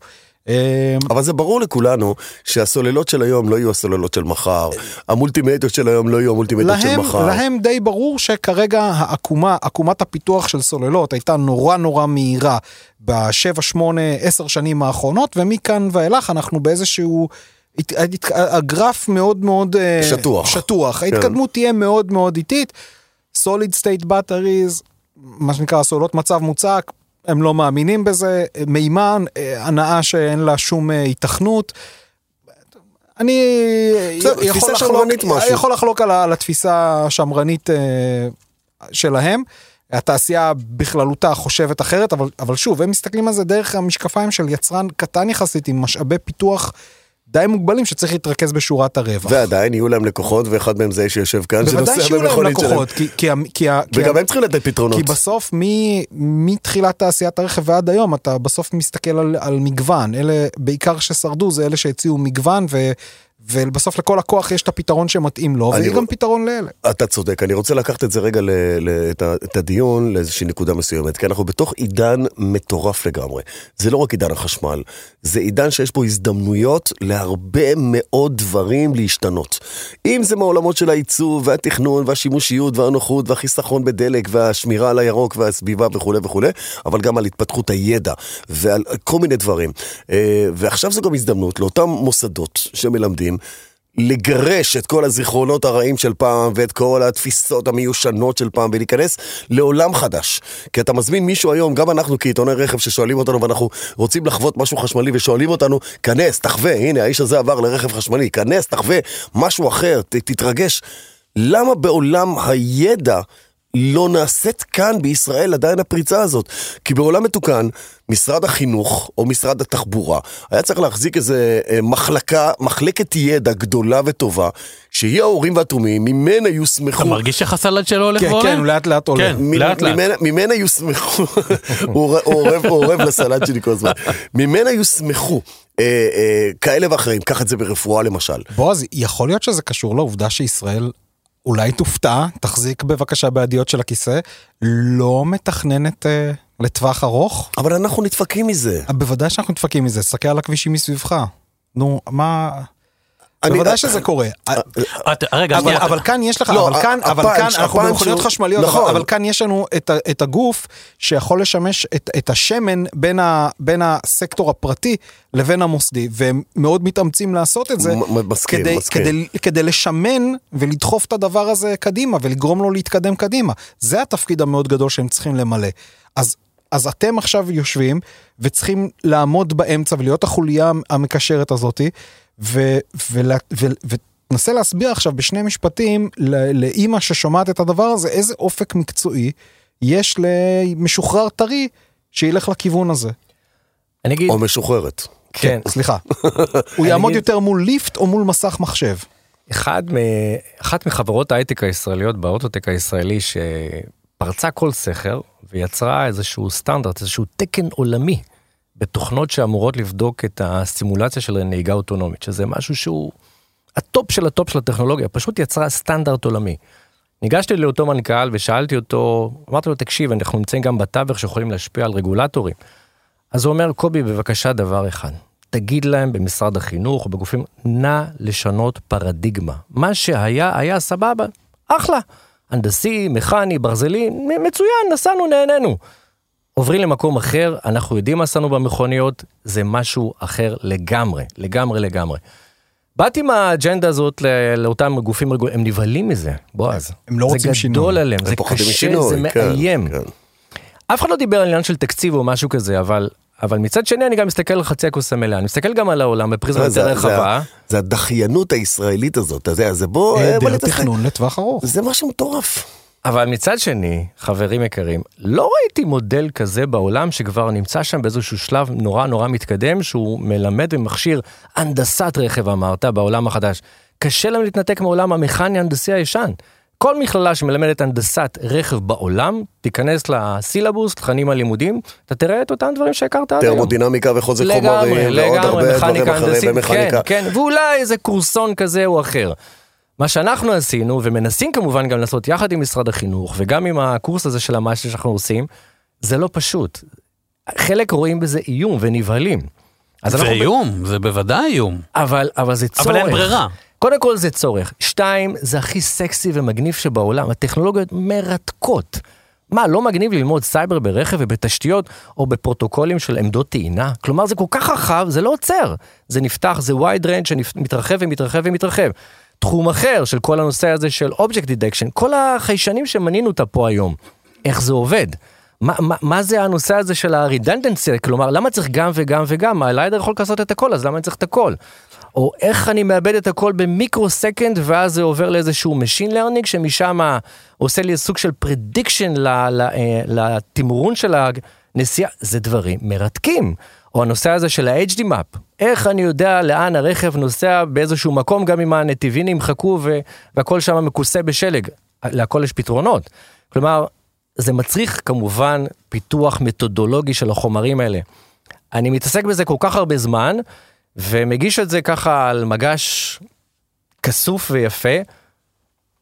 אה, אבל זה ברור לכולנו שהסוללות של היום לא יהיו הסוללות של מחר, המולטימדיות של היום לא יהיו המולטימדיות של מחר. להם די ברור שכרגע העקומה, עקומת הפיתוח של סוללות הייתה נורא נורא מהירה בשבע, שמונה, עשר שנים האחרונות, ומכאן ואילך אנחנו באיזשהו... הגרף מאוד מאוד אה, שטוח. שטוח. ההתקדמות תהיה מאוד מאוד איטית. solid state batteries, מה שנקרא סוללות מצב מוצק, הם לא מאמינים בזה, מימן, אה, הנאה שאין לה שום אה, היתכנות. אני בסדר, יכול לחלוק. יכול לחלוק על, על התפיסה השמרנית אה, שלהם. התעשייה בכללותה חושבת אחרת, אבל, אבל שוב, הם מסתכלים על זה דרך המשקפיים של יצרן קטן יחסית עם משאבי פיתוח די מוגבלים שצריך להתרכז בשורת הרווח. ועדיין יהיו להם לקוחות, ואחד מהם זה שיושב כאן, בוודאי שנוסע שיהיו להם במכונית שלהם. לקוחות, כי, כי, ה- כי, ה- כי, וגם ה- הם צריכים לתת פתרונות. כי בסוף מ- מתחילת תעשיית הרכב ועד היום אתה בסוף מסתכל על, על מגוון אלה בעיקר ששרדו זה אלה שהציעו מגוון ו, ובסוף לכל לקוח יש את הפתרון שמתאים לו רוצ- גם פתרון לאלה. אתה צודק, אני רוצה לקחת את זה רגע, ל, ל, את, ה, את הדיון לאיזושהי נקודה מסוימת, כי אנחנו בתוך עידן מטורף לגמרי. זה לא רק עידן החשמל, זה עידן שיש בו הזדמנויות להרבה מאוד דברים להשתנות. אם זה מעולמות של העיצוב והתכנון והשימושיות והנוחות והחיסכון בדלק והשמירה על הירוק והסביבה וכולי וכולי, אבל גם על התפתחות הידע ועל כל מיני דברים. אה, ועכשיו זו גם הזדמנות לאותם מוסדות שמלמדים. לגרש את כל הזיכרונות הרעים של פעם ואת כל התפיסות המיושנות של פעם ולהיכנס לעולם חדש. כי אתה מזמין מישהו היום, גם אנחנו כעיתוני רכב ששואלים אותנו ואנחנו רוצים לחוות משהו חשמלי ושואלים אותנו, כנס, תחווה, הנה האיש הזה עבר לרכב חשמלי, כנס, תחווה משהו אחר, ת, תתרגש. למה בעולם הידע לא נעשית כאן בישראל עדיין הפריצה הזאת. כי בעולם מתוקן, משרד החינוך או משרד התחבורה היה צריך להחזיק איזה אה, מחלקה, מחלקת ידע גדולה וטובה, שהיא ההורים והתומים, ממנה יוסמכו... אתה מרגיש הסלט שלו הולך כן, ועולה? כן, הוא לאט לאט עולה. כן. לאט לאט. ממנה, יוסמכו, הוא אורב, לסלט שלי כל הזמן, ממנה יוסמכו אה, אה, כאלה ואחרים, קח את זה ברפואה למשל. בועז, יכול להיות שזה קשור לעובדה שישראל אולי תופתע, תחזיק בבקשה בידיות של הכיסא, לא מתכננת אה, לטווח ארוך? אבל אנחנו נדפקים מזה. אה, בוודאי שאנחנו נדפקים מזה, תסתכל על הכבישים מסביבך. נו, מה... אני- בוודאי שזה קורה. את- רגע, אבל, שנייה, אבל כאן יש לך, לא, אבל כאן, אבל כאן אנחנו במכוניות חשמליות, נכון. אבל, כאן יש לנו את, הגוף שיכול לשמש את, את השמן בין, הסקטור הפרטי לבין המוסדי, והם מאוד מתאמצים לעשות את זה, מסכים, כדי, מסכים. כדי, כדי לשמן ולדחוף את הדבר הזה קדימה ולגרום לו להתקדם קדימה. זה התפקיד המאוד גדול שהם צריכים למלא. אז, אז אתם עכשיו יושבים וצריכים לעמוד באמצע ולהיות החוליה המקשרת הזאתי, ותנסה להסביר עכשיו בשני משפטים לאימא ששומעת את הדבר הזה, איזה אופק מקצועי יש למשוחרר טרי שילך לכיוון הזה. אני אגיד, או משוחררת. כן, סליחה. הוא יעמוד אגיד- יותר מול ליפט או מול מסך מחשב. אחד מ... אחת מחברות ההייטק הישראליות באוטוטק הישראלי שפרצה כל סכר ויצרה איזשהו סטנדרט, איזשהו תקן עולמי בתוכנות שאמורות לבדוק את הסימולציה של נהיגה אוטונומית, שזה משהו שהוא הטופ של הטופ של הטכנולוגיה, פשוט יצרה סטנדרט עולמי. ניגשתי לאותו מנכ"ל ושאלתי אותו, אמרתי לו, תקשיב, אנחנו נמצאים גם בתווך שיכולים להשפיע על רגולטורים. אז הוא אומר, קובי, בבקשה דבר אחד, תגיד להם במשרד החינוך או בגופים, נא לשנות פרדיגמה. מה שהיה, היה סבבה, אחלה. הנדסי, מכני, ברזלי, מצוין, נסענו, נהנינו. עוברים למקום אחר, אנחנו יודעים מה עשינו במכוניות, זה משהו אחר לגמרי, לגמרי לגמרי. באתי עם האג'נדה הזאת לאותם גופים רגולטוריים, הם נבהלים מזה, בועז. הם לא רוצים זה שינוי. גדול עליהם, הם זה קשה, משינוי, זה כן, מאיים. כן. אף אחד לא דיבר על עניין של תקציב או משהו כזה, אבל, אבל מצד שני אני גם מסתכל על חצי הכוס המלאה, אני מסתכל גם על העולם בפריזמה זה- יותר זה- רחבה. זה הדחיינות הישראלית הזאת, אתה יודע, זה בוא, היעדר נתעסק. תכנון לטווח ארוך. זה משהו מטורף. אבל מצד שני, חברים יקרים, לא ראיתי מודל כזה בעולם שכבר נמצא שם באיזשהו שלב נורא נורא מתקדם, שהוא מלמד ומכשיר הנדסת רכב אמרת בעולם החדש. קשה להם להתנתק מעולם המכני ההנדסי הישן. כל מכללה שמלמדת הנדסת רכב בעולם, תיכנס לסילבוס, תכנים הלימודים, אתה תראה את אותם דברים שהכרת עד היום. טרמודינמיקה וחוזק חומרים, ועוד הרבה דברים אחרים, ומכניקה. כן, כן, ואולי איזה קורסון כזה או אחר. מה שאנחנו עשינו, ומנסים כמובן גם לעשות יחד עם משרד החינוך, וגם עם הקורס הזה של המייסטר שאנחנו עושים, זה לא פשוט. חלק רואים בזה איום ונבהלים. זה אנחנו איום, זה בוודאי איום. אבל, אבל זה צורך. אבל אין ברירה. קודם כל זה צורך. שתיים, זה הכי סקסי ומגניב שבעולם. הטכנולוגיות מרתקות. מה, לא מגניב ללמוד סייבר ברכב ובתשתיות או בפרוטוקולים של עמדות טעינה? כלומר, זה כל כך רחב, זה לא עוצר. זה נפתח, זה wide range שמתרחב ומתרחב ומתרחב. תחום אחר של כל הנושא הזה של object detection, כל החיישנים שמנינו אותה פה היום, איך זה עובד? מה, מה, מה זה הנושא הזה של ה-redundancy? כלומר, למה צריך גם וגם וגם? הליידר יכול לעשות את הכל, אז למה אני צריך את הכל? או איך אני מאבד את הכל במיקרו סקנד ואז זה עובר לאיזשהו Machine Learning שמשם עושה לי סוג של prediction אה, לתמרון של הנסיעה, זה דברים מרתקים. או הנושא הזה של ה-HD map, איך אני יודע לאן הרכב נוסע באיזשהו מקום גם אם הנתיבים נמחקו והכל שם מכוסה בשלג, להכל יש פתרונות. כלומר, זה מצריך כמובן פיתוח מתודולוגי של החומרים האלה. אני מתעסק בזה כל כך הרבה זמן, ומגיש את זה ככה על מגש כסוף ויפה.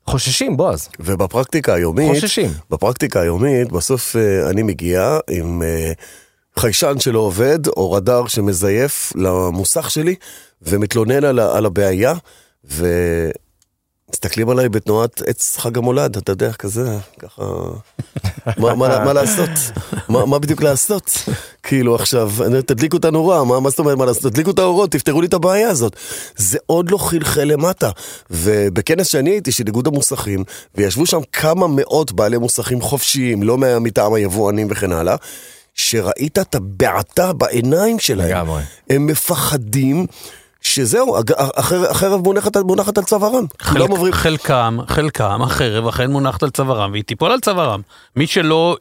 חוששים, בועז. ובפרקטיקה היומית, חוששים. בפרקטיקה היומית, בסוף אה, אני מגיע עם אה, חיישן שלא עובד, או רדאר שמזייף למוסך שלי, ומתלונן על, על הבעיה, ומסתכלים עליי בתנועת עץ חג המולד, אתה יודע, כזה, ככה... מה, מה, מה לעשות? מה, מה בדיוק לעשות? כאילו עכשיו, תדליקו את הנורה, מה, מה זאת אומרת מה לעשות? תדליקו את האורות, תפתרו לי את הבעיה הזאת. זה עוד לא חלחל למטה. ובכנס שאני הייתי, של איגוד המוסכים, וישבו שם כמה מאות בעלי מוסכים חופשיים, לא מטעם היבואנים וכן הלאה, שראית את הבעתה בעיניים שלהם. לגמרי. הם מפחדים. שזהו, החרב, החרב מונחת, מונחת על צווארם. חלק, כולם עוברים... חלקם, חלקם, החרב אכן מונחת על צווארם והיא תיפול על צווארם. מי שלא,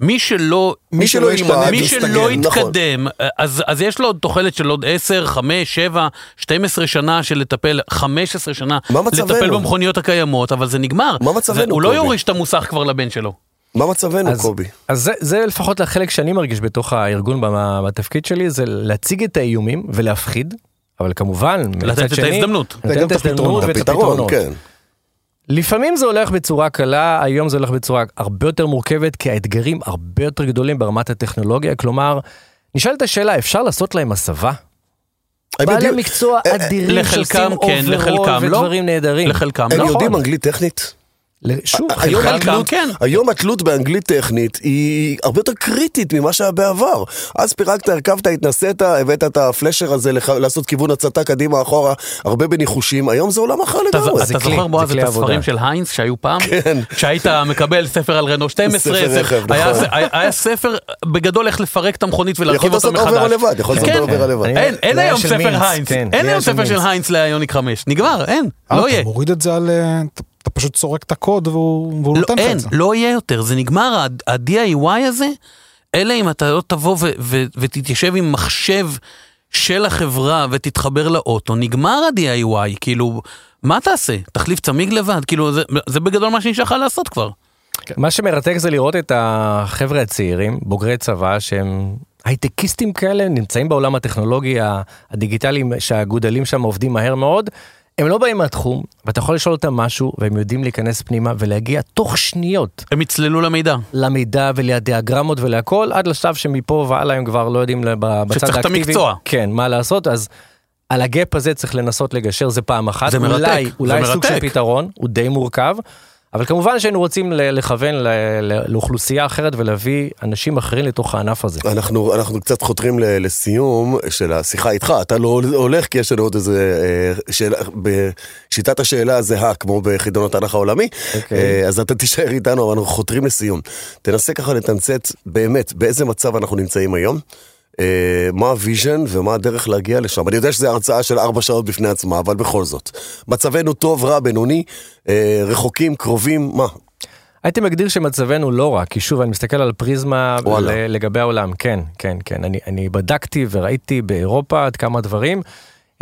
מי שלא, מי שלא ישתנה, ילמד, מי שלא נכון. יתקדם, אז, אז יש לו עוד תוחלת של עוד 10, 5, 7, 12 שנה של לטפל, 15 שנה, מה מצבנו? לטפל במכוניות הקיימות, אבל זה נגמר. מה מצבנו, הוא לא? יוריש את המוסך כבר לבן שלו. מה מצבנו, אז, קובי? אז זה, זה לפחות החלק שאני מרגיש בתוך הארגון במה- בתפקיד שלי, זה להציג את האיומים ולהפחיד, אבל כמובן, לתת את שני, ההזדמנות. לתת את את הפתרונות. ההזדמנות ואת הפתרונות. כן. לפעמים זה הולך בצורה קלה, היום זה הולך בצורה הרבה יותר מורכבת, כי האתגרים הרבה יותר גדולים ברמת הטכנולוגיה, כלומר, נשאלת השאלה, אפשר לעשות להם הסבה? הם בעלי מקצוע אה, אה, אדירים לחלקם שעושים כן, overall לחלקם לא. ודברים נהדרים. לחלקם הם לא. יודעים אנגלית טכנית? שוב, היום התלות, כן. היום התלות באנגלית טכנית היא הרבה יותר קריטית ממה שהיה בעבר. אז פירקת, הרכבת, התנסית, הבאת את הפלשר הזה לח- לעשות כיוון הצתה קדימה אחורה, הרבה בניחושים, היום זה עולם אחר אתה, לגמרי. אתה כלי, זוכר בועז את עבודה. הספרים של היינס שהיו פעם? כן. שהיית מקבל ספר על רנו 12, ספר רכב, היה, נכון. היה, היה ספר בגדול איך לפרק את המכונית יכול ולהרכיב אותה לעשות מחדש. אובר לבד, יכול לעשות כן. אובר לבד. אין, היום ספר היינס, כן, אין היום ספר של. היינס ליוניק 5, נגמר, אין, אה, לא אתה יהיה. מוריד את זה על... אתה- פשוט סורק את הקוד והוא והוא לא, נותן לך את זה. לא יהיה יותר, זה נגמר, ה-DIY הזה, אלא אם אתה לא תבוא ו- ו- ותתיישב עם מחשב של החברה ותתחבר לאוטו, נגמר ה-DIY, כאילו, מה תעשה? תחליף צמיג לבד? כאילו, זה, זה בגדול מה שנשאר לך לעשות כבר. מה שמרתק זה לראות את החבר'ה הצעירים, בוגרי צבא, שהם הייטקיסטים כאלה, נמצאים בעולם הטכנולוגי הדיגיטלי, שהאגודלים שם עובדים מהר מאוד. הם לא באים מהתחום, ואתה יכול לשאול אותם משהו, והם יודעים להיכנס פנימה ולהגיע תוך שניות הם יצללו למידע. למידע ולדיאגרמות ולהכל, עד לשלב שמפה והלאה הם כבר לא יודעים לב- בצד שצריך את האקטיבי. המקצוע. כן, מה לעשות, אז על הגאפ הזה צריך לנסות לגשר, זה פעם אחת. זה מרתק, אולי, זה אולי סוג של מרתק. פתרון, הוא די מורכב. אבל כמובן שהיינו רוצים לכוון לאוכלוסייה אחרת ולהביא אנשים אחרים לתוך הענף הזה. אנחנו, אנחנו קצת חותרים לסיום של השיחה איתך, אתה לא הולך כי יש לנו עוד איזה אה, שאלה, בשיטת השאלה הזהה כמו בחידון התנ"ך העולמי, אוקיי. אה, אז אתה תישאר איתנו, אבל אנחנו חותרים לסיום. תנסה ככה לתמצת באמת באיזה מצב אנחנו נמצאים היום. אה, מה ה vision ומה הדרך להגיע לשם. אני יודע שזו הרצאה של ארבע שעות בפני עצמה, אבל בכל זאת. מצבנו טוב, רע, בינוני, אה, רחוקים, קרובים, מה? הייתי מגדיר שמצבנו לא רע, כי שוב, אני מסתכל על פריזמה וואלה. לגבי העולם. כן, כן, כן. אני, אני בדקתי וראיתי באירופה עד כמה דברים.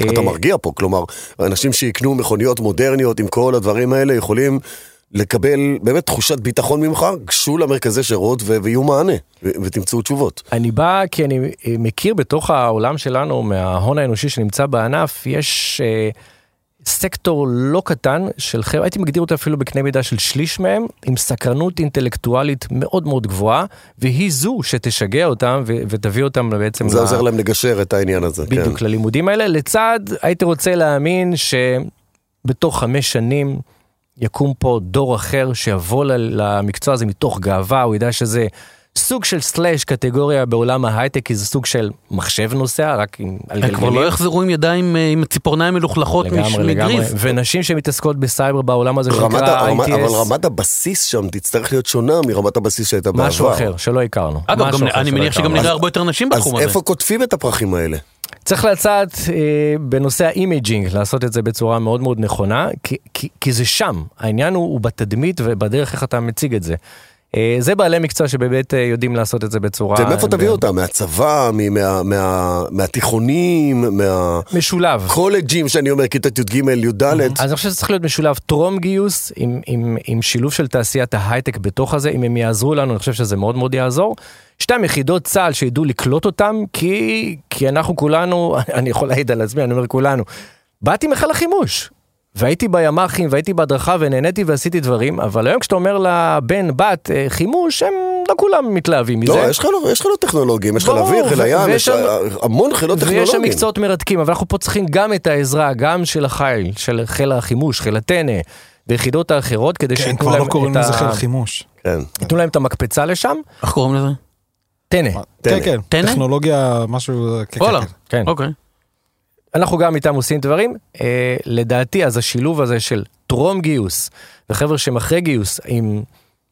אתה אה, מרגיע פה, כלומר, אנשים שיקנו מכוניות מודרניות עם כל הדברים האלה יכולים לקבל באמת תחושת ביטחון ממך, גשו למרכזי שירות ו- ויהיו מענה, ו- ותמצאו תשובות. אני בא כי אני מכיר בתוך העולם שלנו, מההון האנושי שנמצא בענף, יש אה, סקטור לא קטן של חבר'ה, הייתי מגדיר אותו אפילו בקנה מידה של שליש מהם, עם סקרנות אינטלקטואלית מאוד מאוד גבוהה, והיא זו שתשגע אותם ו- ותביא אותם בעצם... זה ל- עוזר להם לגשר את העניין הזה. כן. בדיוק ללימודים האלה, לצד הייתי רוצה להאמן שבתוך חמש שנים יקום פה דור אחר שיבוא למקצוע הזה מתוך גאווה, הוא ידע שזה סוג של סלאש קטגוריה בעולם ההייטק, כי זה סוג של מחשב נוסע, רק עם על הם כבר לא יחזרו עם ידיים, אה, עם ציפורניים מלוכלכות מש- לגמרי, מגריז. ונשים שמתעסקות בסייבר בעולם הזה שנקרא הרמה, אבל ITS, רמת הבסיס שם תצטרך להיות שונה מרמת הבסיס שהייתה בעבר. משהו אחר שלא הכרנו. אגב, גם- אני מניח שגם. נראה הרבה יותר נשים אז בתחום הזה. איפה קוטפים את הפרחים האלה? צריך לצאת אה, בנושא ה imaging, לעשות את זה בצורה מאוד מאוד נכונה, כי, כי, כי זה שם, העניין הוא, הוא בתדמית ובדרך איך אתה מציג את זה. אה, זה בעלי מקצוע שבאמת אה, יודעים לעשות את זה בצורה... ומאיפה תביאו ב- אותם? מהצבא, מ- מה- מהתיכונים, משולב. מהקולג'ים שאני אומר, כיתות י"ג, י"ד? אז אני חושב שזה צריך להיות משולב טרום גיוס עם, שילוב של תעשיית ההייטק בתוך הזה, אם הם יעזרו לנו, אני חושב שזה מאוד מאוד יעזור. שתיים, יחידות צה"ל שידעו לקלוט אותם, כי אנחנו כולנו, אני יכול להעיד על עצמי, אני אומר כולנו, באתי מחיל החימוש. והייתי בימ"חים והייתי בהדרכה ונהניתי ועשיתי דברים, אבל היום כשאתה אומר לבן, בת, אה, חימוש, הם לא כולם מתלהבים מזה. לא, יש לך לא- יש לך לא טכנולוגים, יש חיל אוויר, חיל הים, יש שם- המון חילות ויש שם טכנולוגיים. מקצועות מרתקים, אבל אנחנו פה צריכים גם את העזרה, גם של החיל, של חיל החימוש, חיל הטנא, ויחידות האחרות, כדי כן, שייתנו כבר להם לא קוראים את לזה ה- חיל חימוש. כן. ייתנו להם את המקפצה לשם, איך קוראים לזה? טנא. כן. כן, טנא? טכנולוגיה, משהו... כן, וואלה. כן, כן. אוקיי. אנחנו גם איתם עושים דברים. אה, לדעתי, אז השילוב הזה של טרום גיוס, וחבר'ה שהם אחרי גיוס, עם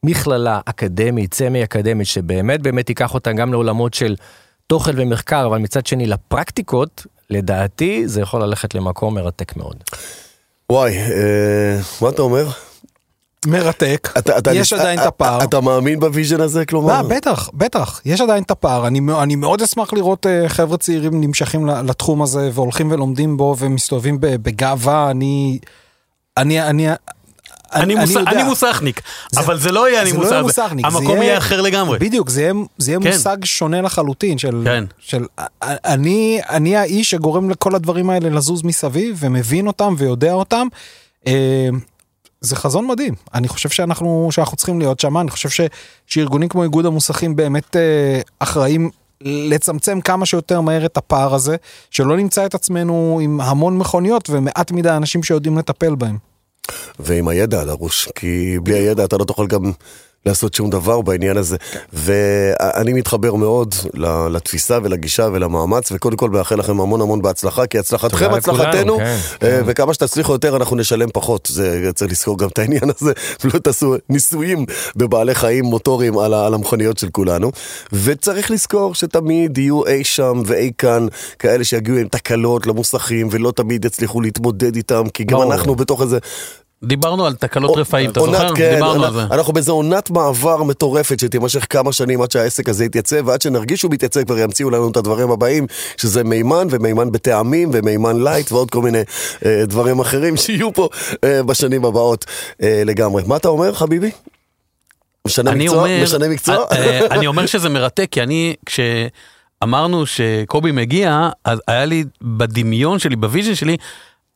מכללה אקדמית, סמי אקדמית, שבאמת באמת ייקח אותם גם לעולמות של תוכן ומחקר, אבל מצד שני לפרקטיקות, לדעתי זה יכול ללכת למקום מרתק מאוד. וואי, אה, מה אתה אומר? מרתק, אתה- אתה- יש עדיין את אתה- הפער. אתה מאמין ב vision הזה, כלומר? לא, בטח, בטח, יש עדיין את הפער, אני, אני מאוד אשמח לראות אה, חבר'ה צעירים נמשכים לתחום הזה והולכים ולומדים בו ומסתובבים ב- בגאווה, אני, אני, אני, אני מוס- יודע. אני מוסכניק, אבל זה לא יהיה אני זה לא יהיה מוסכניק, מוסכניק, זה המקום יהיה אחר לגמרי. בדיוק, זה יהיה, זה יהיה כן. מושג שונה לחלוטין של, כן. של אני, אני האיש שגורם לכל הדברים האלה לזוז מסביב ומבין אותם ויודע אותם. זה חזון מדהים, אני חושב שאנחנו, שאנחנו צריכים להיות שם, אני חושב ש, שארגונים כמו איגוד המוסכים באמת אה, אחראים לצמצם כמה שיותר מהר את הפער הזה, שלא נמצא את עצמנו עם המון מכוניות ומעט מדי אנשים שיודעים לטפל בהם. ועם הידע הדרוש, כי בלי הידע אתה לא תוכל גם לעשות שום דבר בעניין הזה. ואני מתחבר מאוד לתפיסה ולגישה ולמאמץ, וקודם כל מאחל לכם המון המון בהצלחה, כי הצלחתכם הצלחתנו, כן, אה, וכמה שתצליחו יותר אנחנו נשלם פחות. זה צריך לזכור גם את העניין הזה, ולא תעשו ניסויים בבעלי חיים מוטוריים על המכוניות של כולנו. וצריך לזכור שתמיד יהיו אי שם ואי כאן כאלה שיגיעו עם תקלות למוסכים, ולא תמיד יצליחו להתמודד איתם, כי גם ברור. אנחנו בתוך איזה... דיברנו על תקלות רפאים, אתה זוכר? כן, דיברנו על זה. אנחנו באיזו עונת מעבר מטורפת שתימשך כמה שנים עד שהעסק הזה יתייצב, ועד שנרגיש שהוא מתייצב כבר ימציאו לנו את הדברים הבאים, שזה מימן ומימן בטעמים ומימן לייט ועוד כל מיני אה, דברים אחרים שיהיו פה אה, בשנים הבאות אה, לגמרי. מה אתה אומר חביבי? משנה אני מקצוע? אומר, משנה מקצוע? אה, אה, אני אומר שזה מרתק, כי אני, כשאמרנו שקובי מגיע, אז היה לי בדמיון שלי, ב vision שלי,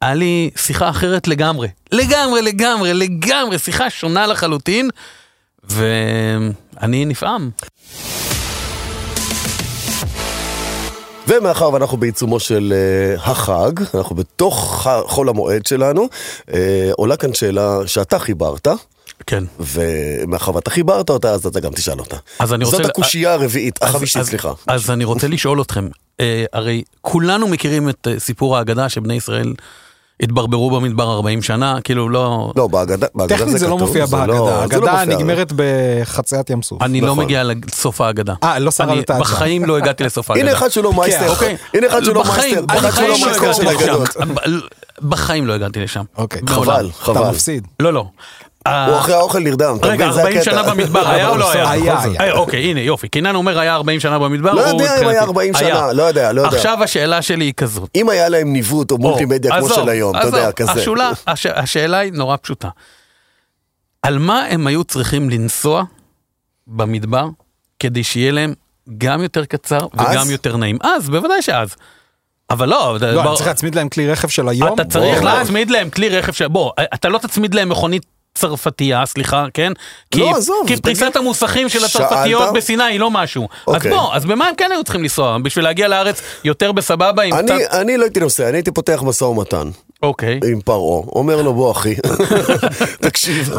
היה לי שיחה אחרת לגמרי. לגמרי, לגמרי, לגמרי, שיחה שונה לחלוטין, ואני נפעם. ומאחר ואנחנו בעיצומו של אה, החג, אנחנו בתוך חול המועד שלנו, uh, עולה כאן שאלה שאתה חיברת. כן. ומאחר ואתה חיברת אותה, אז אתה גם תשאל אותה. אז אני רוצה... זאת הקושייה הרביעית, אז- החמישית, סליחה. אז אני רוצה לשאול אתכם, אה, הרי כולנו מכירים את אה, סיפור ההגדה שבני ישראל התברברו במדבר 40 שנה, כאילו לא... לא, בהגדה בהגדה טכנית זה לא כתוב, מופיע זה בהגדה, לא- זה לא ההגדה מופיע. נגמרת בחציית ים סוף. אני לא נכון. מגיע לסוף ההגדה. אה, לא שרדת שם. בחיים לא הגעתי לסוף ההגדה. הנה אחד שהוא לא מייסטר, אוקיי. הנה אחד שהוא לא בחיים, מייסטר, לא הגעתי. לשם. בחיים לא הגעתי לשם. אוקיי. מעולם. חבל, אתה חבל. מפסיד. לא, לא. הוא אחרי האוכל נרדם, אתה רגע, מבין? זה 40 הקטע. שנה במדבר, היה או לא היה? היה. היה. אה, אוקיי, הנה, יופי. קינן אומר היה 40 שנה במדבר. לא יודע אם היה 40 שנה. לא יודע, לא יודע. עכשיו השאלה שלי היא כזאת. אם היה להם ניווט או מולטימדיה כמו של היום, אתה יודע, כזה. השאלה, הש, השאלה היא נורא פשוטה. על מה הם היו צריכים לנסוע במדבר כדי שיהיה להם גם יותר קצר וגם? יותר נעים? אז, בוודאי שאז. אבל לא, לא, בוא- אני צריך להצמיד להם כלי רכב של היום. אתה צריך. להצמיד להם כלי רכב של... בוא, אתה לא תצמיד להם מכונית צרפתייה, סליחה, כן? כי, לא, עזוב, כי תגיד. פריסת המוסכים של שאלת? הצרפתיות בסיני היא לא משהו. אז אוקיי. בוא, אז במה הם כן היו צריכים לנסוע? בשביל להגיע לארץ יותר בסבבה עם אני, קצת... אני לא הייתי נוסע, אני הייתי פותח משא ומתן אוקיי. עם פרעה, אומר לו בוא אחי, תקשיב,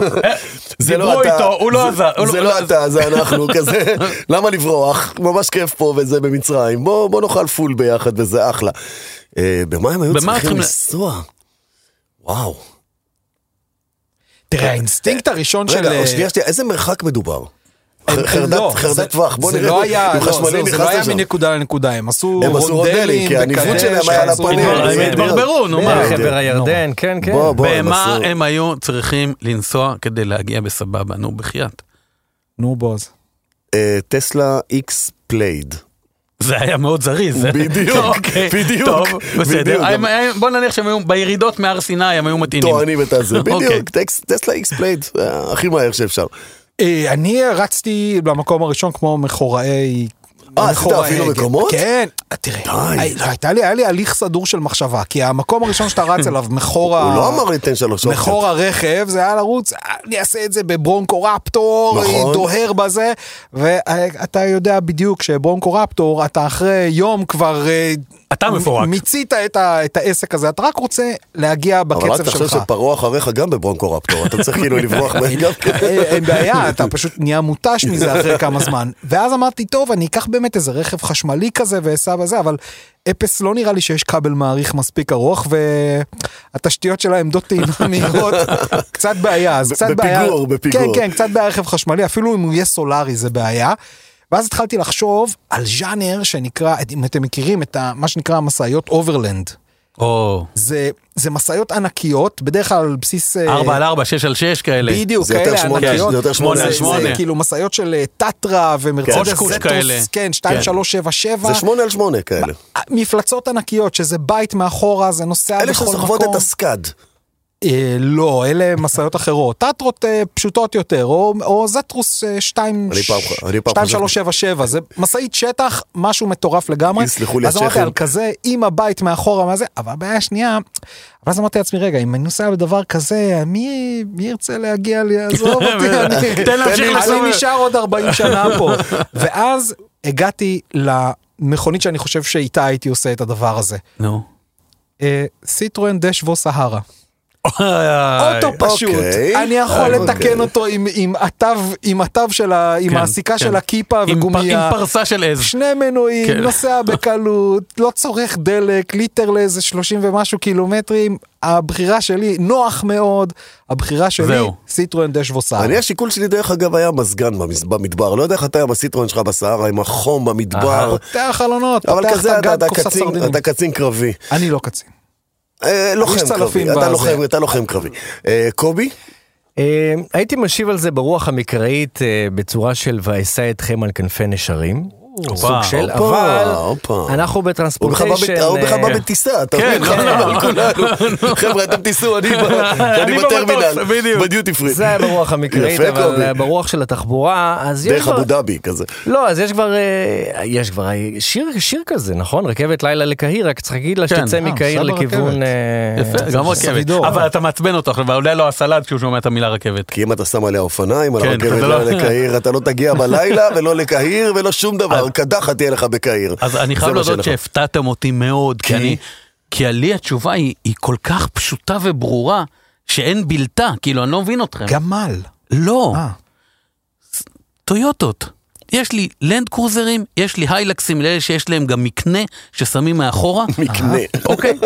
זה לא דיברו אתה, איתו, הוא לא זה- עזר, הוא זה לא- לא אתה, זה אנחנו, כזה, למה לברוח, ממש כיף פה וזה במצרים, בוא בוא נאכל פול ביחד וזה אחלה. אה, במה הם היו צריכים לנסוע? וואו. תראה, האינסטינקט הראשון של... רגע, אה, שנייה, שנייה, איזה מרחק מדובר? חרדת לא, טווח, בוא זה נראה, לא לא, חשמלי זהו, זה לא היה. מנקודה לנקודה, הם עשו הם עשו רונדלים, כי הניווט וכזה, שלהם היה על שעשו- הפנים, הם התברברו, נו מה. כן. חבר הירדן, כן, כן. בוא, בוא, הם במה הם היו צריכים לנסוע כדי להגיע בסבבה? נו, בחייאת. נו בוז. אה, טסלה איקס פלייד. זה היה מאוד זריז. בדיוק, אוקיי, בדיוק, טוב. בסדר. בוא נניח שהם היו בירידות מהר סיני, הם היו מתאינים. טוענים את הזה, אוקיי. בדיוק, טסלה איקס פלייד, הכי מהר שאפשר. אה, אני רצתי במקום הראשון כמו מכוראי. אה, עשית אפילו. מקומות? כן, תראה, די. הי- לא, הייתה לי, היה לי הליך סדור של מחשבה, כי המקום הראשון שאתה רץ אליו, מכור ה... הוא לא אמר לי תן שלוש אופציות. מכור הרכב, זה היה לרוץ, "אה, אני אעשה את זה בברונקו רפטור, נכון. דוהר בזה, ואתה יודע בדיוק שברונקו רפטור, אתה אחרי יום כבר... אה, אתה מפורק. מיצית את, ה, את העסק הזה, אתה רק רוצה להגיע אבל רק בקצב תחשוב שלך. שפרעה אחריך גם בברונקו רפטור, אתה צריך כאילו לברוח מהם גם כן. אין בעיה, אתה פשוט נהיה מותש מזה אחרי כמה זמן. ואז אמרתי, טוב, אני אקח באמת איזה רכב חשמלי כזה ואסע בזה, אבל אפס לא נראה לי שיש כבל מעריך מספיק ארוך, והתשתיות של העמדות טעינה מהירות, קצת בעיה, אז קצת בעיה. בפיגור, בפיגור. כן, כן, קצת בעיה רכב חשמלי, אפילו אם הוא יהיה סולארי זה בעיה. ואז התחלתי לחשוב על ז'אנר שנקרא, אם אתם מכירים את ה, מה שנקרא משאיות overland. או, זה, זה משאיות ענקיות, בדרך כלל על בסיס... אה, 4 על 4, 6 על 6 כאלה. בדיוק, זה כאלה ענקיות. זה יותר שמונה זה- על זה שמונה. כאילו משאיות של אה, טטרה ומרצדס. זטוס, כן, 2377. זה שמונה על שמונה כאלה. מפלצות ענקיות, שזה בית מאחורה, זה נוסע אלה בכל שסוחבות מקום. את הסקאד. אה, לא, אלה משאיות אחרות. טטרות אה, פשוטות יותר, או, או זטרוס אה, 2, אני פעם- אני פעם חושב- 2377, זה משאית שטח, משהו מטורף לגמרי. יסלחו לי אז אמרתי הצ'כים. על כזה, עם הבית מאחורה, מה זה, אבל הבעיה השנייה, ואז אמרתי לעצמי, רגע, אם אני נוסע בדבר כזה, מי, מי ירצה להגיע לי, עזוב אותי, אני, תן להמשיך אני לסובב. נשאר עוד 40 שנה פה. ואז הגעתי למכונית שאני חושב שאיתה הייתי עושה את הדבר הזה. נו. אה, סיטרואן דשוו סהרה. אוקיי. אוטו פשוט, אוקיי. אני יכול אוקיי. לתקן אותו עם- עם התו, עם התו של ה... עם כן, הסיכה כן. של הכיפה וגומייה. עם פרסה של עז. שני מנועים, כן. נוסע בקלות, לא צורך דלק, ליטר לאיזה 30 ומשהו קילומטרים. הבחירה שלי, נוח מאוד, הבחירה שלי, זהו. סיטרואן דשוו סהרה. אני השיקול שלי דרך אגב היה מזגן במדבר, לא יודע איך אתה עם הסיטרון שלך בסהרה, עם החום במדבר, פותח חלונות, אבל פותח כזה את אתה- הגג, אתה קופסת סרדינים. אתה קצין קרבי. אני לא קצין. אה, לוחם קרבי, אתה. לוחם- אתה לוחם קרבי. אה, קובי? אה, הייתי משיב על זה ברוח המקראית בצורה של ואשא אתכם על כנפי נשרים. סוג של, הופה, אבל הופה. אנחנו בטרנספורטיישן. הוא בכלל בא אה, בטיסה, אתה כן, מבין? לא, על כולנו. חבר'ה, אתם תיסעו, אני בטרמינל, בדיוק. בדיוטי פרי. זה היה ברוח המקראית, אבל. אה, ברוח של התחבורה, אז יש דרך. אבו דאבי כזה. לא, אז יש כבר, אה, יש כבר שיר, שיר כזה, נכון? רכבת לילה לקהיר, רק צריך להגיד לה כן. שתצא מקהיר לכיוון... יפה, גם רכבת. אבל אתה מעצבן אותו עכשיו, ועולה לו הסלט כשהוא שומע את המילה רכבת. כי אם אתה שם עליה אופניים, על כן, הרכבת לא- לא לקהיר, אתה לא תגיע בלילה ולא לקהיר ולא שום דבר, קדחת תהיה לך בקהיר. אז אני חייב להודות. שהפתעתם אותי מאוד, כי כי? אני... כי לי התשובה היא, היא כל כך פשוטה וברורה, שאין בלתה, כאילו, אני לא מבין אתכם. גמל. לא, אה. טויוטות. יש לי לנד קרוזרים, יש לי היילקסים לאלה שיש להם גם מקנה ששמים מאחורה. מקנה. אוקיי?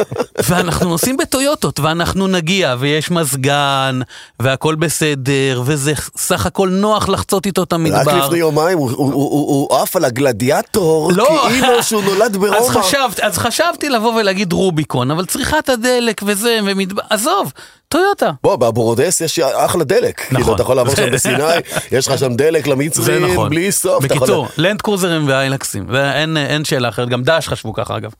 ואנחנו נוסעים בטויוטות, ואנחנו נגיע, ויש מזגן, והכל בסדר, וזה סך הכל נוח לחצות איתו את רק המדבר. לפני יומיים הוא- עף על הגלדיאטור, לא. כאילו שהוא נולד ברומא. אז חשבתי לבוא ולהגיד רוביקון, אבל צריכת הדלק וזה, ומדבר... עזוב, טויוטה. בוא, באבורודס יש אחלה דלק. כאילו, נכון. אתה יכול לעבור שם בסיני, יש לך שם דלק למצרים, נכון. בלי סוף. אתה יכול- בקיצור, לנד קרוזרים והיילקסים, ואין אין שאלה אחרת, גם דאעש חשבו ככה אגב.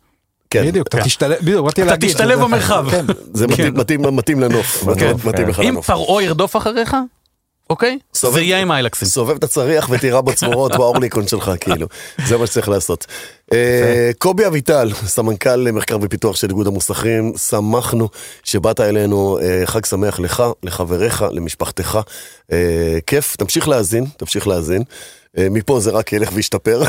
כן. בדיוק, אתה תשתלב, בדיוק, באתי אתה להגיד. תשתלב זה- במרחב. כן. זה מתאים- מתאים לנוף. מתאים- מתאים לך אם לנוף. פרעה ירדוף אחריך, אוקיי? סובב- זה יהיה עם איילקסים. סובב את הצריח ותירה בצרורות באורליקון שלך, כאילו. זה מה שצריך לעשות. אה, קובי אביטל, סמנכ"ל מחקר ופיתוח של איגוד המוסכים, שמחנו שבאת אלינו, אה, חג שמח לך, לחבריך, למשפחתך. אה, כיף, תמשיך להאזין, תמשיך להאזין. אה, מפה זה רק ילך וישתפר,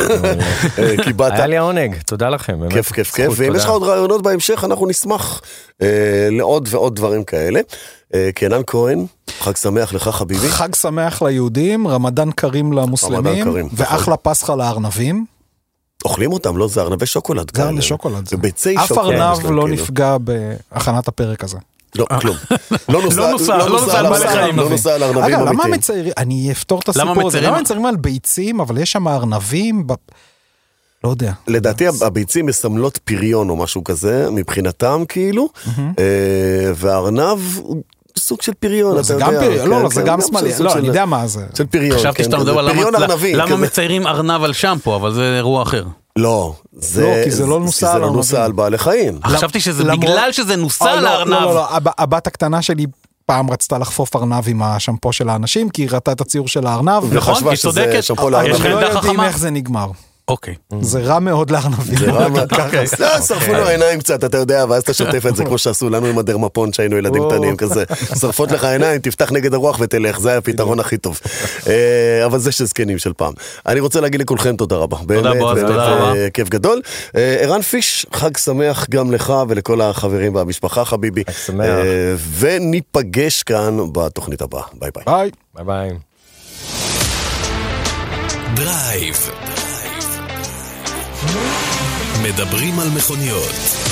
אה, כי באת. היה לי העונג, תודה לכם. באמת. כיף, כיף, כיף, ואם. יש לך עוד רעיונות בהמשך, אנחנו נשמח אה, לעוד ועוד דברים כאלה. אה, קנן כהן, חג שמח לך חביבי. חג שמח ליהודים, רמדאן כרים למוסלמים, רמדאן כרים, נכון. ואחלה פסחא לארנבים. אוכלים אותם, לא? זה ארנבי שוקולד. זה כאלה. לשוקולד. זה ביצי אף שוקולד. יש ארנב להם, לא כאילו. נפגע בהכנת הפרק הזה. לא, כלום. לא נוסע נוסע, לא נוסע על בעלי ארנבים, חיים. לא נוסע על ארנבים אגב, למה אמיתיים. מציירים, אני אפתור את למה הסיפור הזה, למה מציירים על ביצים, אבל יש שם ארנבים, לא יודע. לדעתי הביצים מסמלות פריון או משהו כזה, מבחינתם כאילו, אה, והארנב סוג של פריון, לא, אתה זה יודע. גם פריון, לא, כן, לא, זה כן, גם שמאלי, לא, אני יודע מה זה. של פריון, חשבתי כן, שאתה מדבר על למה-. מציירים ארנב על שמפו, אבל זה אירוע אחר. לא, זה לא, כי זה לא נוסע על לא. על בעלי חיים. חשבתי שזה בגלל שזה נוסע אה, על לא, הארנב. לא, לא, לא, הב- הבת הקטנה שלי פעם רצתה לחפוף ארנב עם השמפו של האנשים, כי היא ראתה את הציור של הארנב. נכון, וחשבה היא שזה צודקת. שמפו יש לארנב. אנחנו לך לא עמדה יודעים חכמה? איך זה נגמר. אוקיי. זה רע מאוד לארנבים. זה רע מאוד. אוקיי. לא, שרפו לו עיניים קצת, אתה יודע, ואז אתה שוטף את זה כמו שעשו לנו עם הדרמפון שהיינו ילדים. קטנים כזה. שרפות לך עיניים, תפתח נגד הרוח ותלך, זה היה הפתרון הכי טוב. אה, אבל זה של זקנים של פעם. אני רוצה להגיד לכולכם תודה רבה. באמת, בועז, תודה אה, רבה. כיף גדול. אה, ערן פיש, חג שמח גם לך ולכל החברים והמשפחה חביבי. חג שמח. וניפגש כאן בתוכנית הבאה. ביי ביי. ביי. ביי ביי. דרייב. מדברים על מכוניות.